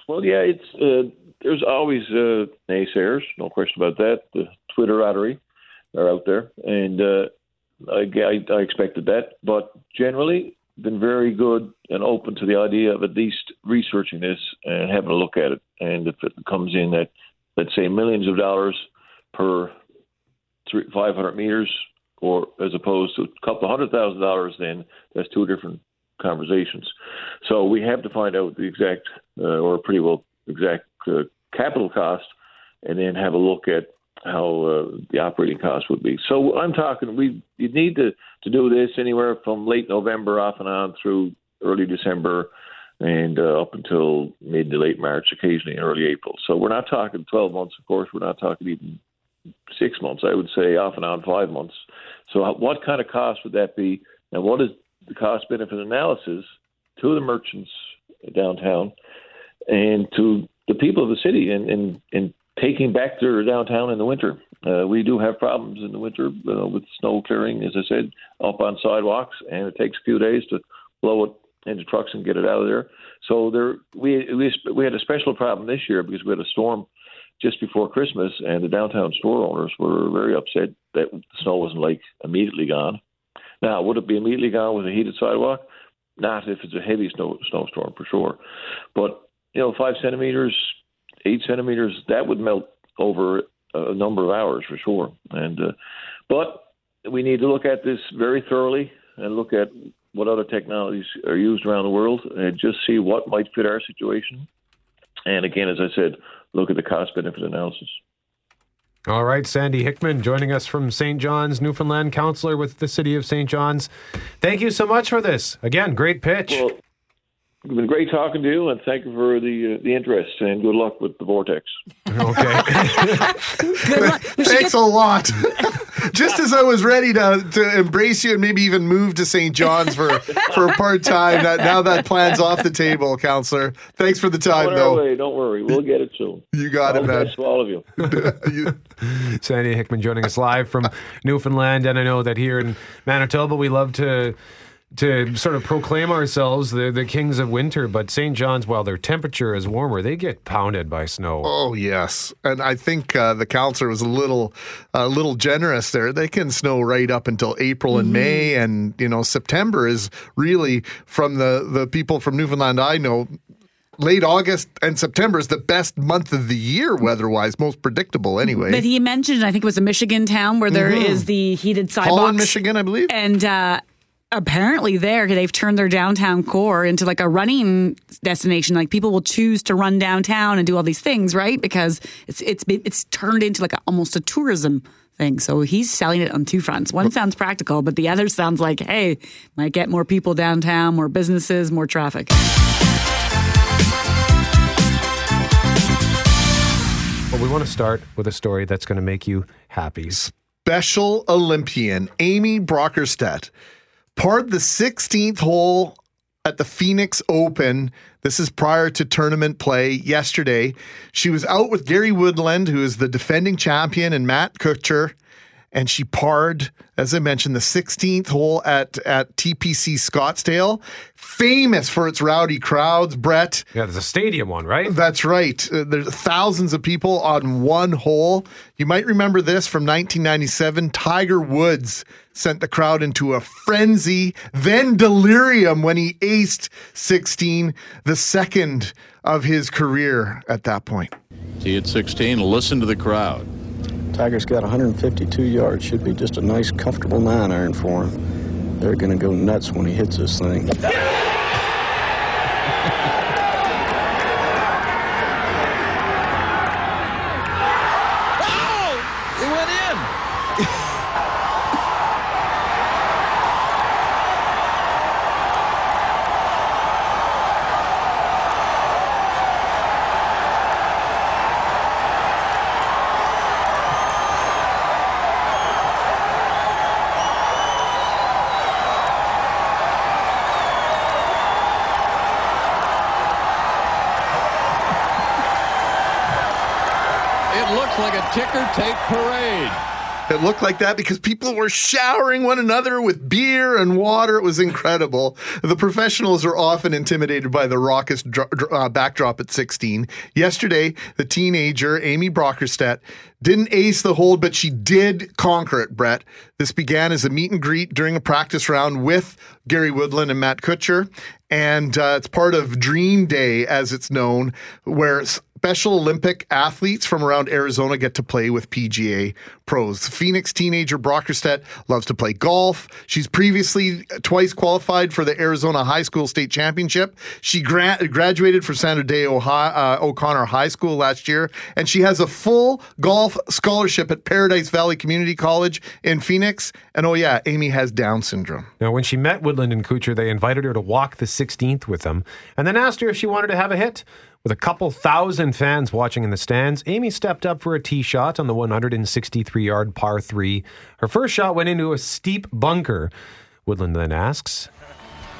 Well, yeah, it's uh, there's always uh, naysayers, no question about that. The Twitterati are out there, and uh, I, I, I expected that. But generally, been very good and open to the idea of at least researching this and having a look at it. And if it comes in at, let's say, millions of dollars per three, 500 meters, or as opposed to a couple hundred thousand dollars, then that's two different conversations. So we have to find out the exact, uh, or pretty well exact uh, capital cost, and then have a look at how uh, the operating cost would be. So I'm talking we you need to to do this anywhere from late November off and on through early December and uh, up until mid to late March, occasionally early April. So we're not talking 12 months, of course. We're not talking even six months. I would say off and on five months. So what kind of cost would that be? And what is the cost benefit analysis to the merchants downtown and to the people of the city and, and, and taking back their downtown in the winter. Uh, we do have problems in the winter uh, with snow clearing, as I said, up on sidewalks, and it takes a few days to blow it into trucks and get it out of there. So there, we we we had a special problem this year because we had a storm just before Christmas, and the downtown store owners were very upset that the snow wasn't like immediately gone. Now, would it be immediately gone with a heated sidewalk? Not if it's a heavy snow snowstorm for sure, but you know, five centimeters, eight centimeters, that would melt over a number of hours for sure. And uh, but we need to look at this very thoroughly and look at what other technologies are used around the world and just see what might fit our situation. And again, as I said, look at the cost benefit analysis. All right, Sandy Hickman joining us from St. John's, Newfoundland, councillor with the city of St. John's. Thank you so much for this. Again, great pitch. Well, it's been great talking to you, and thank you for the uh, the interest, and good luck with the vortex. Okay. <laughs> Thanks a lot. <laughs> Just as I was ready to, to embrace you and maybe even move to St. John's for, for a part time, that now that plan's off the table, councillor. Thanks for the time, don't though. Worry, don't worry, we'll get it soon. You got all it, man. Best for all of <laughs> you. Sandy Hickman joining us live from Newfoundland, and I know that here in Manitoba we love to to sort of proclaim ourselves the, the kings of winter, but St. John's, while their temperature is warmer, they get pounded by snow. Oh yes, and I think uh, the councillor was a little a little generous there. They can snow right up until April and May, and you know September is really from the the people from Newfoundland I know. Late August and September is the best month of the year weather-wise, most predictable anyway. But he mentioned, I think it was a Michigan town where there is Mhm. the heated sidewalks. Holland, Michigan, I believe. And uh, apparently, there they've turned their downtown core into like a running destination. Like people will choose to run downtown and do all these things, right? Because it's it's been- it's turned into like a, almost a tourism thing. So he's selling it on two fronts. One sounds practical, but the other sounds like, hey, might get more people downtown, more businesses, more traffic. well we want to start with a story that's going to make you happy. Special Olympian Amy Bockerstette parred the 16th hole at the Phoenix Open. This is prior to tournament play yesterday. She was out with Gary Woodland, who is the defending champion, and Matt Kuchar. And she parred, as I mentioned, the 16th hole at, at TPC Scottsdale, famous for its rowdy crowds. Brett, Yeah, there's a stadium one, right? that's right. Uh, there's thousands of people on one hole. You might remember this from 1997. Tiger Woods sent the crowd into a frenzy, then delirium when he aced 16, the second of his career at that point. He at 16, listen to the crowd. Tiger's got 152 yards. Should be just a nice, comfortable nine iron for him. They're going to go nuts when he hits this thing. Ticker tape parade. It looked like that because people were showering one another with beer and water. It was incredible. The professionals are often intimidated by the raucous dr- uh, backdrop at 16. Yesterday, the teenager, Amy Bockerstette, didn't ace the hold, but she did conquer it, Brett. This began as a meet and greet during a practice round with Gary Woodland and Matt Kuchar. And uh, it's part of Dream Day, as it's known, where Special Olympic athletes from around Arizona get to play with PGA pros. Phoenix teenager Bockerstette loves to play golf. She's previously twice qualified for the Arizona High School State Championship. She gra- graduated from Sandra Day uh, O'Connor High School last year, and she has a full golf scholarship at Paradise Valley Community College in Phoenix. And oh, yeah, Amy has Down syndrome. Now, when she met Woodland and Kuchar, they invited her to walk the 16th with them and then asked her if she wanted to have a hit. With a couple thousand fans watching in the stands, Amy stepped up for a tee shot on the 163 yard par three. Her first shot went into a steep bunker. Woodland then asks,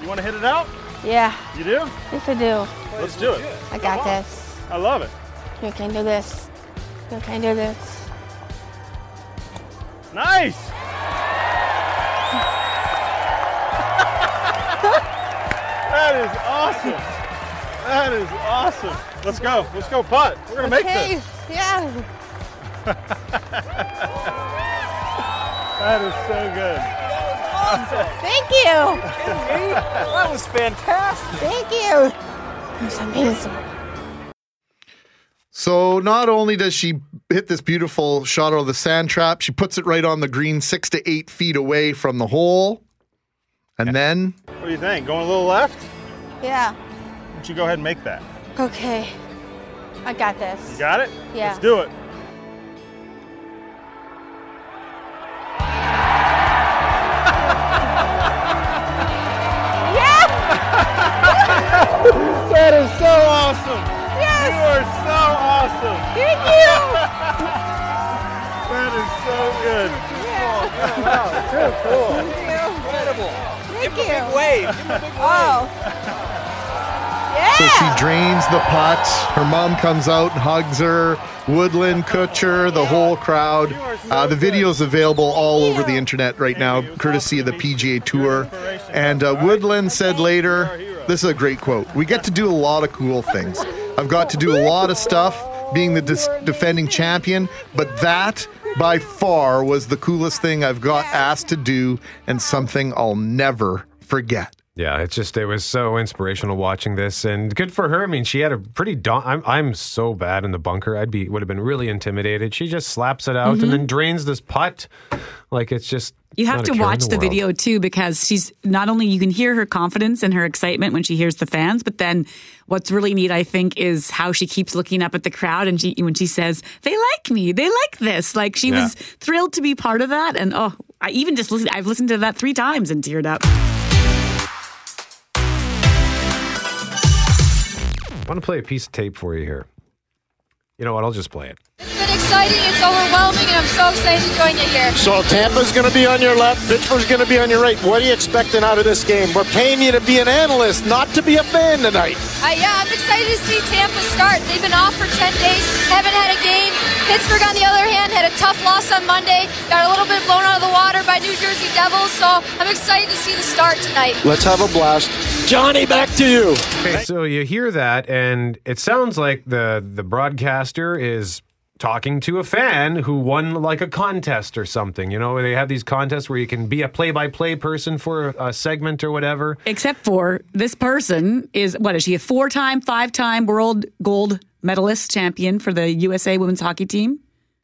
You want to hit it out? Yeah. You do? Yes, I do. Let's do it. I got this. I love it. You can do this. You can do this. Nice. <laughs> that is awesome. That is awesome. Let's go. Let's go putt. We're going to make Okay. this. Yeah. <laughs> That is so good. Thank you. That was fantastic. Thank you. It's amazing. So not only does she hit this beautiful shot out of the sand trap, she puts it right on the green, six to eight feet away from the hole. And then What do you think? Going a little left? Yeah. Why don't you go ahead and make that? Okay. I got this. You got it? Yeah. Let's do it. <laughs> Yeah. <laughs> that is so awesome. Yes. You are so awesome. Thank you. <laughs> That is so good. Yeah. Wow, too cool. Incredible. Thank Give him a big wave. Give him a big oh. wave. Oh. Yeah. So she drains the putt. Her mom comes out and hugs her. Woodland, Kuchar, the whole crowd. Uh, the video's available all over the internet right now, courtesy of the PGA Tour. And uh, Woodland said later, this is a great quote. We get to do a lot of cool things. I've got to do a lot of stuff being the dis- defending champion, but that by far was the coolest thing I've got asked to do and something I'll never forget. Yeah, it's just it was so inspirational watching this, and good for her. I mean, she had a pretty. Da- I'm I'm so bad in the bunker. I'd be would have been really intimidated. She just slaps it out Mhm. and then drains this putt, like it's just. You have to watch the, world. video too because she's not only you can hear her confidence and her excitement when she hears the fans, but then what's really neat, I think, is how she keeps looking up at the crowd and she when she says they like me, they like this. Like she Yeah. was thrilled to be part of that, and oh, I even just listened. I've listened to that three times and teared up. I want to play a piece of tape for you here. You know what? I'll just play it. It's exciting, it's overwhelming, and I'm so excited to join you here. So Tampa's going to be on your left, Pittsburgh's going to be on your right. What are you expecting out of this game? We're paying you to be an analyst, not to be a fan tonight. Uh, yeah, I'm excited to see Tampa start. They've been off for 10 days, haven't had a game. Pittsburgh, on the other hand, had a tough loss on Monday, got a little bit blown out of the water by New Jersey Devils, so I'm excited to see the start tonight. Let's have a blast. Johnny, back to you. Okay, so you hear that, and it sounds like the the broadcaster is talking to a fan who won like a contest or something. You know, they have these contests where you can be a play-by-play person for a, a segment or whatever. Except for this person is what is she a four-time, five-time world gold medalist champion for the USA women's hockey team?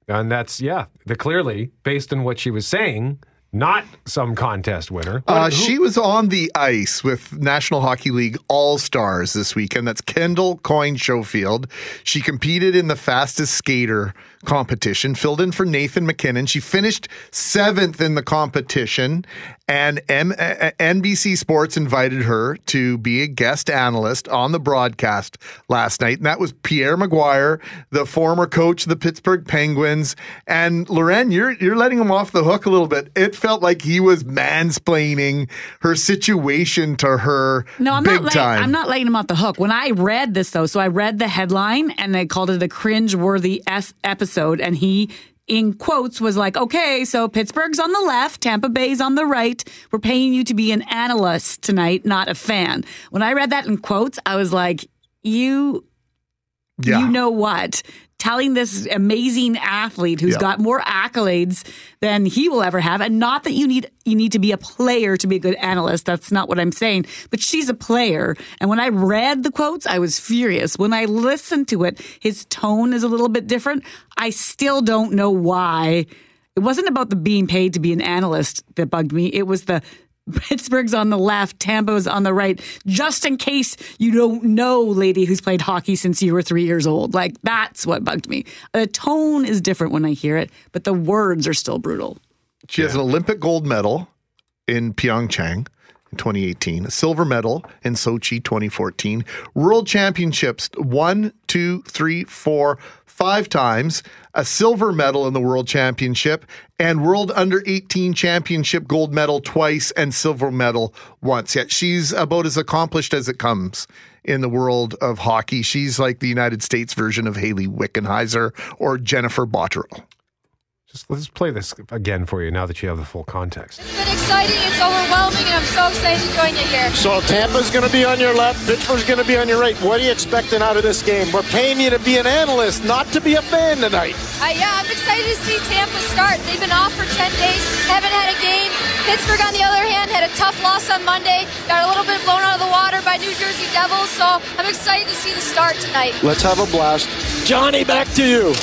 And that's yeah, the clearly based on what she was saying, not some contest winner. Uh, she was on the ice with National Hockey League All Stars this weekend. That's Kendall Coyne Schofield. She competed in the fastest skater competition, filled in for Nathan MacKinnon. She finished seventh in the competition, and M- uh, NBC Sports invited her to be a guest analyst on the broadcast last night. And that was Pierre McGuire, the former coach of the Pittsburgh Penguins. And Loren, you're you're letting him off the hook a little bit. It felt like he was mansplaining her situation to her No, I'm big not. Time. I'm not letting him off the hook. When I read this, though, so I read the headline and they called it a cringe-worthy S episode, and he. In quotes, was like, okay, so Pittsburgh's on the left, Tampa Bay's on the right. We're paying you to be an analyst tonight, not a fan. When I read that in quotes, I was like, you Yeah. you know what? Telling this amazing athlete who's Yeah. got more accolades than he will ever have, and not that you need you need to be a player to be a good analyst. That's not what I'm saying. But she's a player, and when I read the quotes, I was furious. When I listened to it, his tone is a little bit different. I still don't know why. It wasn't about the being paid to be an analyst that bugged me. It was the Pittsburgh's on the left, Tampa's on the right, just in case you don't know, lady who's played hockey since you were three years old. Like, that's what bugged me. The tone is different when I hear it, but the words are still brutal. She has an Olympic gold medal in Pyeongchang in 2018, a silver medal in Sochi 2014, World Championships one, two, three, four, five times, a silver medal in the World Championship, and World Under 18 Championship gold medal twice and silver medal once. Yet she's about as accomplished as it comes in the world of hockey. She's like the United States version of Hayley Wickenheiser or Jennifer Botterill. Just let's play this again for you now that you have the full context. It's been exciting. It's overwhelming, and I'm so excited to join you here. So Tampa's going to be on your left, Pittsburgh's going to be on your right. What are you expecting out of this game? We're paying you to be an analyst, not to be a fan tonight. Uh, yeah, I'm excited to see Tampa start. They've been off for 10 days, haven't had a game. Pittsburgh, on the other hand, had a tough loss on Monday, got a little bit blown out of the water by New Jersey Devils, so I'm excited to see the start tonight. Let's have a blast. Johnny, back to you.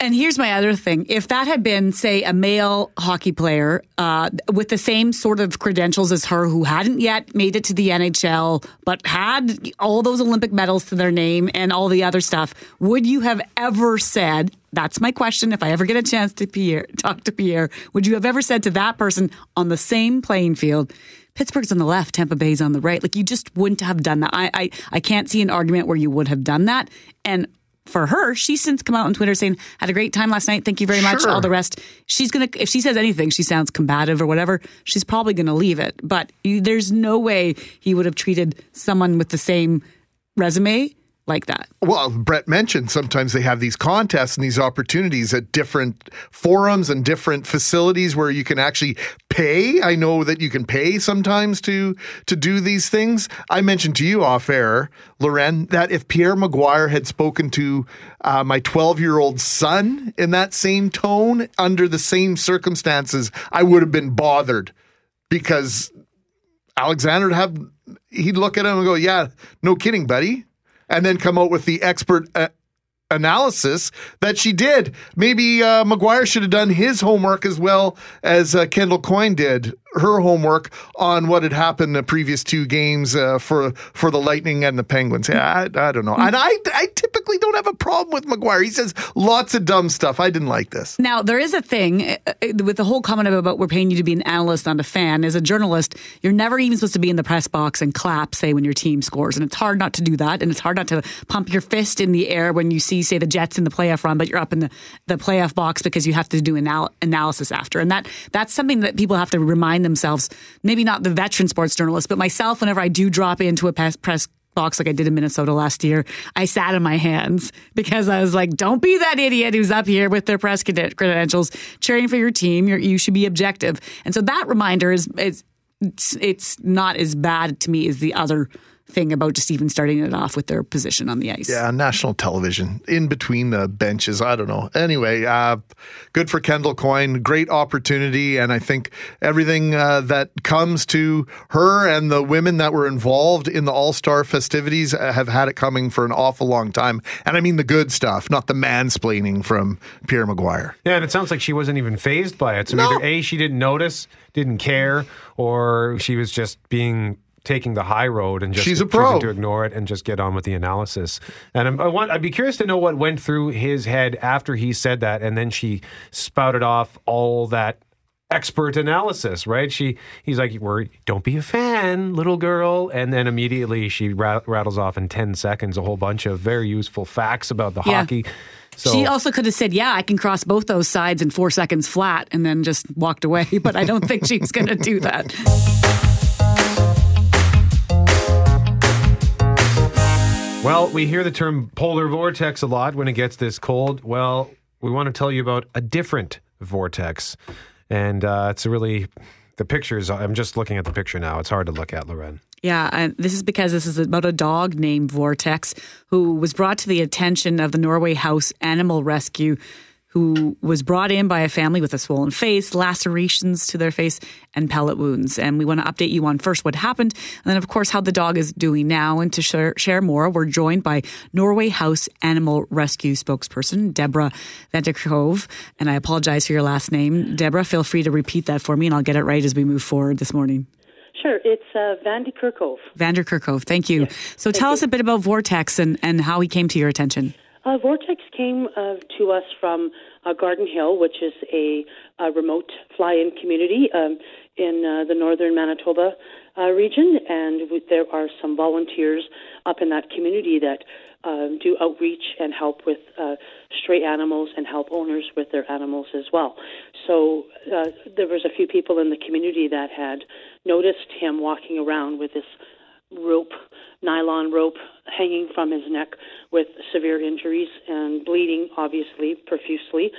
And here's my other thing. If that had been, say, a male hockey player uh, with the same sort of credentials as her, who hadn't yet made it to the NHL, but had all those Olympic medals to their name and all the other stuff, would you have ever said, that's my question. If I ever get a chance to Pierre, talk to Pierre, would you have ever said to that person on the same playing field, Pittsburgh's on the left, Tampa Bay's on the right? Like you just wouldn't have done that. I, I, I can't see an argument where you would have done that. And for her, she's since come out on Twitter saying, had a great time last night. Thank you very much. Sure. All the rest. She's going to, if she says anything, she sounds combative or whatever, she's probably going to leave it. But you- there's no way he would have treated someone with the same resume like that. Well, Brett mentioned sometimes they have these contests and these opportunities at different forums and different facilities where you can actually pay. I know that you can pay sometimes to to do these things. I mentioned to you off air, Loren, that if Pierre McGuire had spoken to uh, my 12 year old son in that same tone under the same circumstances, I would have been bothered because Alexander would have he'd look at him and go, "Yeah, no kidding, buddy," and then come out with the expert uh, analysis that she did. Maybe uh, McGuire should have done his homework as well as uh, Kendall Coyne did her homework on what had happened the previous two games uh, for for the Lightning and the Penguins. Yeah, I, I don't know, and I I typically don't have a problem with McGuire. He says lots of dumb stuff. I didn't like this. Now, there is a thing uh, uh, with the whole comment about we're paying you to be an analyst, not a fan. As a journalist, you're never even supposed to be in the press box and clap, say, when your team scores. And it's hard not to do that. And it's hard not to pump your fist in the air when you see, say, the Jets in the playoff run, but you're up in the, the playoff box because you have to do anal- analysis after. And that that's something that people have to remind themselves, maybe not the veteran sports journalists, but myself, whenever I do drop into a press, box like I did in Minnesota last year, I sat on my hands <laughs> because I was like, don't be that idiot who's up here with their press credentials cheering for your team. You're, you should be objective. And so that reminder is, is it's, it's not as bad to me as the other thing about just even starting it off with their position on the ice. Yeah, national television in between the benches. I don't know. Anyway, uh, good for Kendall Coyne. Great opportunity. And I think everything uh, that comes to her and the women that were involved in the All Star festivities uh, have had it coming for an awful long time. And I mean the good stuff, not the mansplaining from Pierre McGuire. Yeah, and it sounds like she wasn't even phased by it. So either A, she didn't notice, didn't care, or she was just being taking the high road and just She's a choosing pro. to ignore it and just get on with the analysis. And I'm, I want, I'd be curious to know what went through his head after he said that, and then she spouted off all that expert analysis, right? She he's like, "We're don't be a fan, little girl," and then immediately she ra- rattles off in ten seconds a whole bunch of very useful facts about the Yeah. hockey. So she also could have said, "Yeah, I can cross both those sides in four seconds flat," and then just walked away. <laughs> But I don't think she's going to do that. Well, we hear the term polar vortex a lot when it gets this cold. Well, we want to tell you about a different vortex. And uh, it's really, the pictures, I'm just looking at the picture now. It's hard to look at, Loren. Yeah, and this is because this is about a dog named Vortex who was brought to the attention of the Norway House Animal Rescue, who was brought in by a family with a swollen face, lacerations to their face, and pellet wounds. And we want to update you on first what happened, and then, of course, how the dog is doing now. And to share, share more, we're joined by Norway House Animal Rescue spokesperson, Deborah Vanderkove. And I apologize for your last name. Deborah, feel free to repeat that for me, and I'll get it right as we move forward this morning. Sure, it's uh, Vandy Kirkhoff. Vanderkerkove, thank you. So tell us a bit about Vortex and, and how he came to your attention. Uh, Vortex came uh, to us from uh, Garden Hill, which is a, a remote fly-in community um, in uh, the northern Manitoba uh, region, and w- there are some volunteers up in that community that um, do outreach and help with uh, stray animals and help owners with their animals as well. So uh, there was a few people in the community that had noticed him walking around with this rope, nylon rope hanging from his neck with severe injuries and bleeding, obviously, profusely.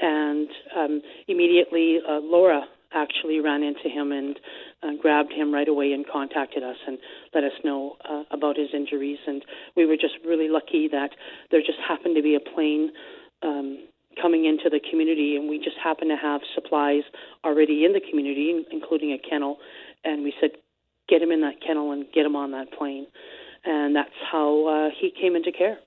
And um, immediately, uh, Laura actually ran into him and uh, grabbed him right away and contacted us and let us know uh, about his injuries. And we were just really lucky that there just happened to be a plane. Um, coming into the community, and we just happened to have supplies already in the community, including a kennel. And we said, get him in that kennel and get him on that plane. And that's how uh, he came into care.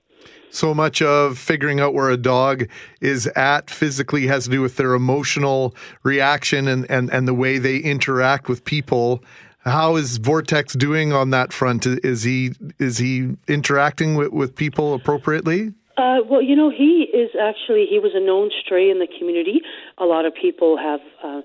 So much of figuring out where a dog is at physically has to do with their emotional reaction and, and, and the way they interact with people. How is Vortex doing on that front? Is he is he interacting with, with people appropriately? Uh, well, you know, he is actually he was a known stray in the community. A lot of people have uh,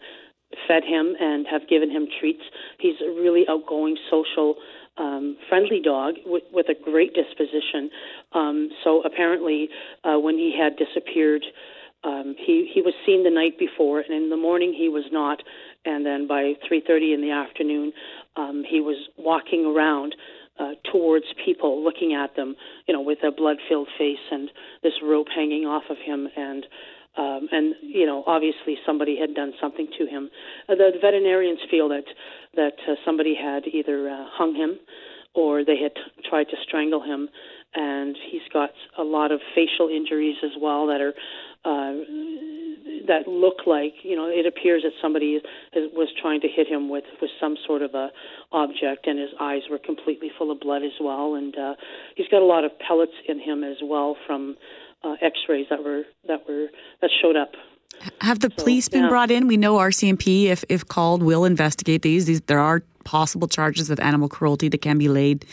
fed him and have given him treats. He's a really outgoing, social, um, friendly dog with, with a great disposition. Um, so apparently, uh, when he had disappeared, um, he he was seen the night before, and in the morning he was not. And then by 3:30 in the afternoon, um, he was walking around uh, towards people, looking at them, you know, with a blood-filled face and this rope hanging off of him, and um, and you know, obviously somebody had done something to him. Uh, the veterinarians feel that that uh, somebody had either uh, hung him or they had t- tried to strangle him, and he's got a lot of facial injuries as well that are. Uh, that look like you know it appears that somebody is, was trying to hit him with with some sort of a object and his eyes were completely full of blood as well and uh he's got a lot of pellets in him as well from uh, x-rays that were that were that showed up Have the police been yeah. brought in? We know RCMP, if if called, will investigate these. These there are possible charges of animal cruelty that can be laid.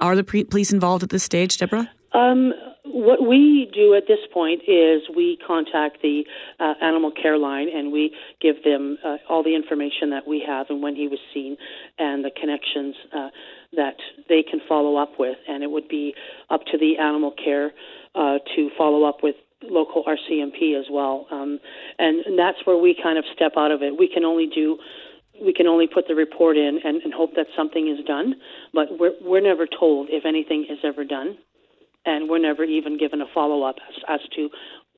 Are the pre- police involved at this stage, Deborah? Um, what we do at this point is we contact the uh, animal care line and we give them uh, all the information that we have and when he was seen and the connections uh, that they can follow up with. And it would be up to the animal care uh, to follow up with local RCMP as well. Um, and, and that's where we kind of step out of it. We can only do we can only put the report in and, and hope that something is done, but we're we're never told if anything is ever done, and we're never even given a follow up as, as to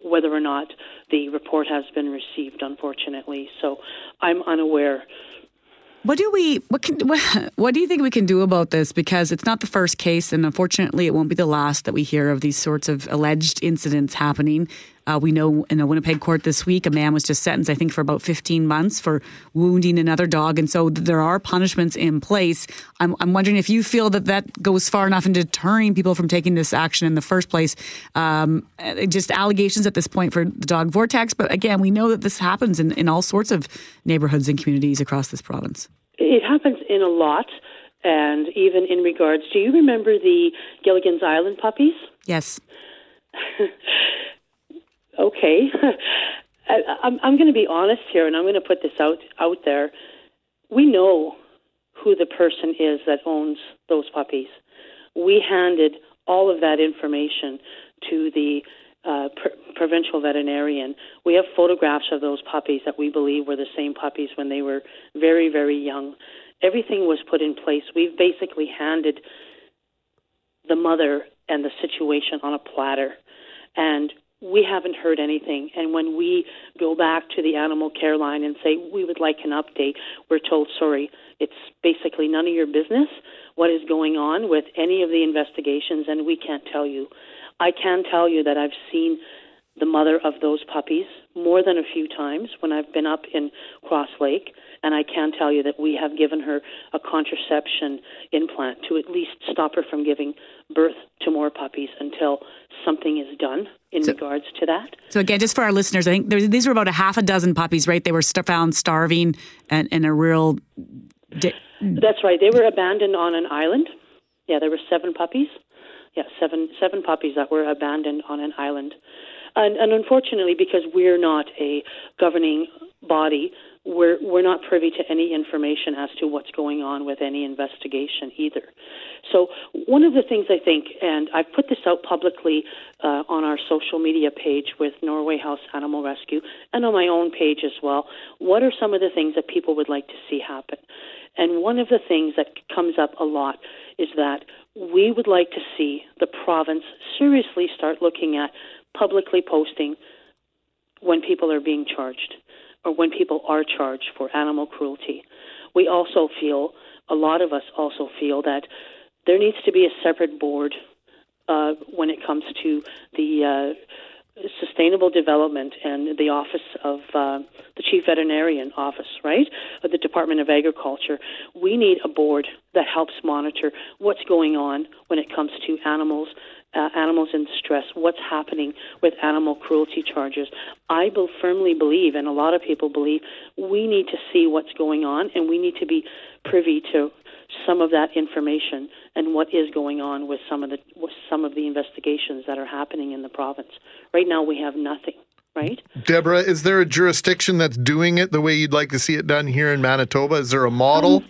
whether or not the report has been received. Unfortunately, so I'm unaware. What do we what can <laughs> what, do you think we can do about this? Because it's not the first case, and unfortunately, it won't be the last that we hear of these sorts of alleged incidents happening. Uh, we know in a Winnipeg court this week, a man was just sentenced, I think, for about 15 months for wounding another dog, and so there are punishments in place. I'm, I'm wondering if you feel that that goes far enough in deterring people from taking this action in the first place. Um, uh, just allegations at this point for the dog vortex, but again, we know that this happens in, in all sorts of neighborhoods and communities across this province. It happens in a lot, and even in regards. Do you remember the Gilligan's Island puppies? Yes. <laughs> okay. <laughs> I, I'm, I'm going to be honest here, and I'm going to put this out out there. We know who the person is that owns those puppies. We handed all of that information to the uh, pr- provincial veterinarian. We have photographs of those puppies that we believe were the same puppies when they were very, very young. Everything was put in place. We've basically handed the mother and the situation on a platter. And we haven't heard anything. And when we go back to the animal care line and say we would like an update, we're told, sorry, it's basically none of your business what is going on with any of the investigations, and we can't tell you. I can tell you that I've seen the mother of those puppies more than a few times when I've been up in Cross Lake, and I can tell you that we have given her a contraception implant to at least stop her from giving birth to more puppies until something is done in So- regards to that. So again, just for our listeners, I think there, these were about a half a dozen puppies, right? They were st- found starving and in a real. Di- That's right. They were abandoned on an island. Yeah, there were seven puppies. Yeah, seven seven puppies that were abandoned on an island. And, and unfortunately, because we're not a governing body, we're we're not privy to any information as to what's going on with any investigation either. So one of the things I think, and I've put this out publicly uh, on our social media page with Norway House Animal Rescue and on my own page as well. What are some of the things that people would like to see happen? And one of the things that comes up a lot is that we would like to see the province seriously start looking at publicly posting when people are being charged or when people are charged for animal cruelty. We also feel, a lot of us also feel that there needs to be a separate board uh, when it comes to the uh, sustainable development and the office of uh, the chief veterinarian office, right? Of the Department of Agriculture. We need a board that helps monitor what's going on when it comes to animals. Uh, animals in distress, what's happening with animal cruelty charges. I be- firmly believe, and a lot of people believe, we need to see what's going on and we need to be privy to some of that information and what is going on with some of the with some of the investigations that are happening in the province. Right now, we have nothing. Right? Deborah, is there a jurisdiction that's doing it the way you'd like to see it done here in Manitoba? Is there a model?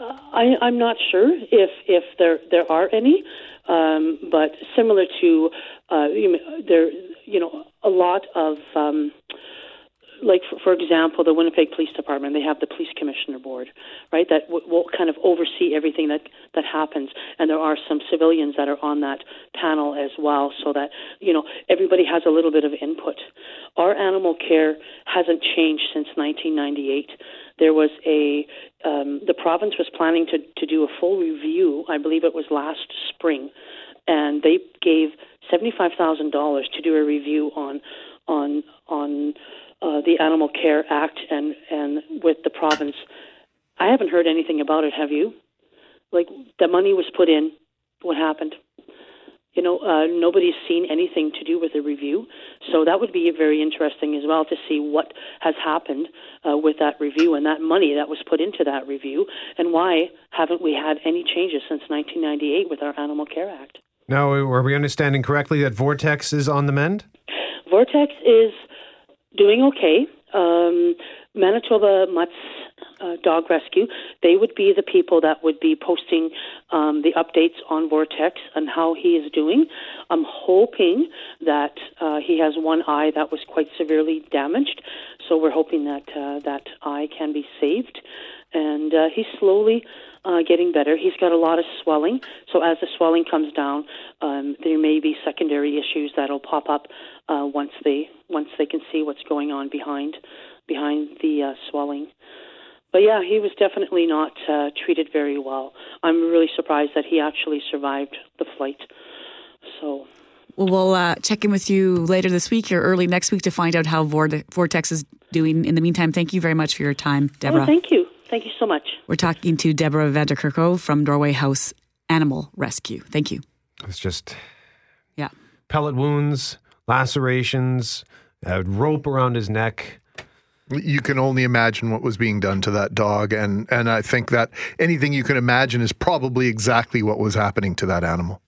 Uh, I, I'm not sure if if there there are any, um, but similar to uh, you know, there, you know, a lot of. Um, like for, for example, the Winnipeg Police Department, they have the Police Commissioner Board, right? That w- will kind of oversee everything that that happens, and there are some civilians that are on that panel as well, so that you know everybody has a little bit of input. Our animal care hasn't changed since 1998. There was a um, the province was planning to to do a full review. I believe it was last spring, and they gave seventy five thousand dollars to do a review on on on uh, the Animal Care Act and and with the province. I haven't heard anything about it. Have you? Like the money was put in. What happened? You know, uh, nobody's seen anything to do with the review. So that would be very interesting as well to see what has happened uh, with that review and that money that was put into that review, and why haven't we had any changes since 1998 with our Animal Care Act? Now, are we understanding correctly that Vortex is on the mend? Vortex is doing okay. Um, Manitoba Mutts uh, Dog Rescue, they would be the people that would be posting um, the updates on Vortex and how he is doing. I'm hoping that uh, he has one eye that was quite severely damaged, so we're hoping that uh, that eye can be saved. And uh, he's slowly uh, getting better. He's got a lot of swelling, so as the swelling comes down, um, there may be secondary issues that'll pop up uh, once they once they can see what's going on behind behind the uh, swelling. But yeah, he was definitely not uh, treated very well. I'm really surprised that he actually survived the flight. So Well, we'll uh, check in with you later this week or early next week to find out how Vortex is doing. In the meantime, thank you very much for your time, Deborah. Oh, thank you, thank you so much. We're talking to Deborah Vanderkerko from Norway House Animal Rescue. Thank you. It's just Yeah. pellet wounds, lacerations, a rope around his neck. You can only imagine what was being done to that dog, and and I think that anything you can imagine is probably exactly what was happening to that animal.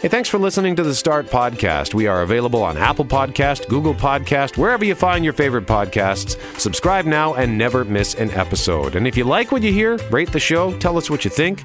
Hey, thanks for listening to the Start Podcast. We are available on Apple Podcast, Google Podcast, wherever you find your favorite podcasts. Subscribe now and never miss an episode. And if you like what you hear, rate the show, tell us what you think.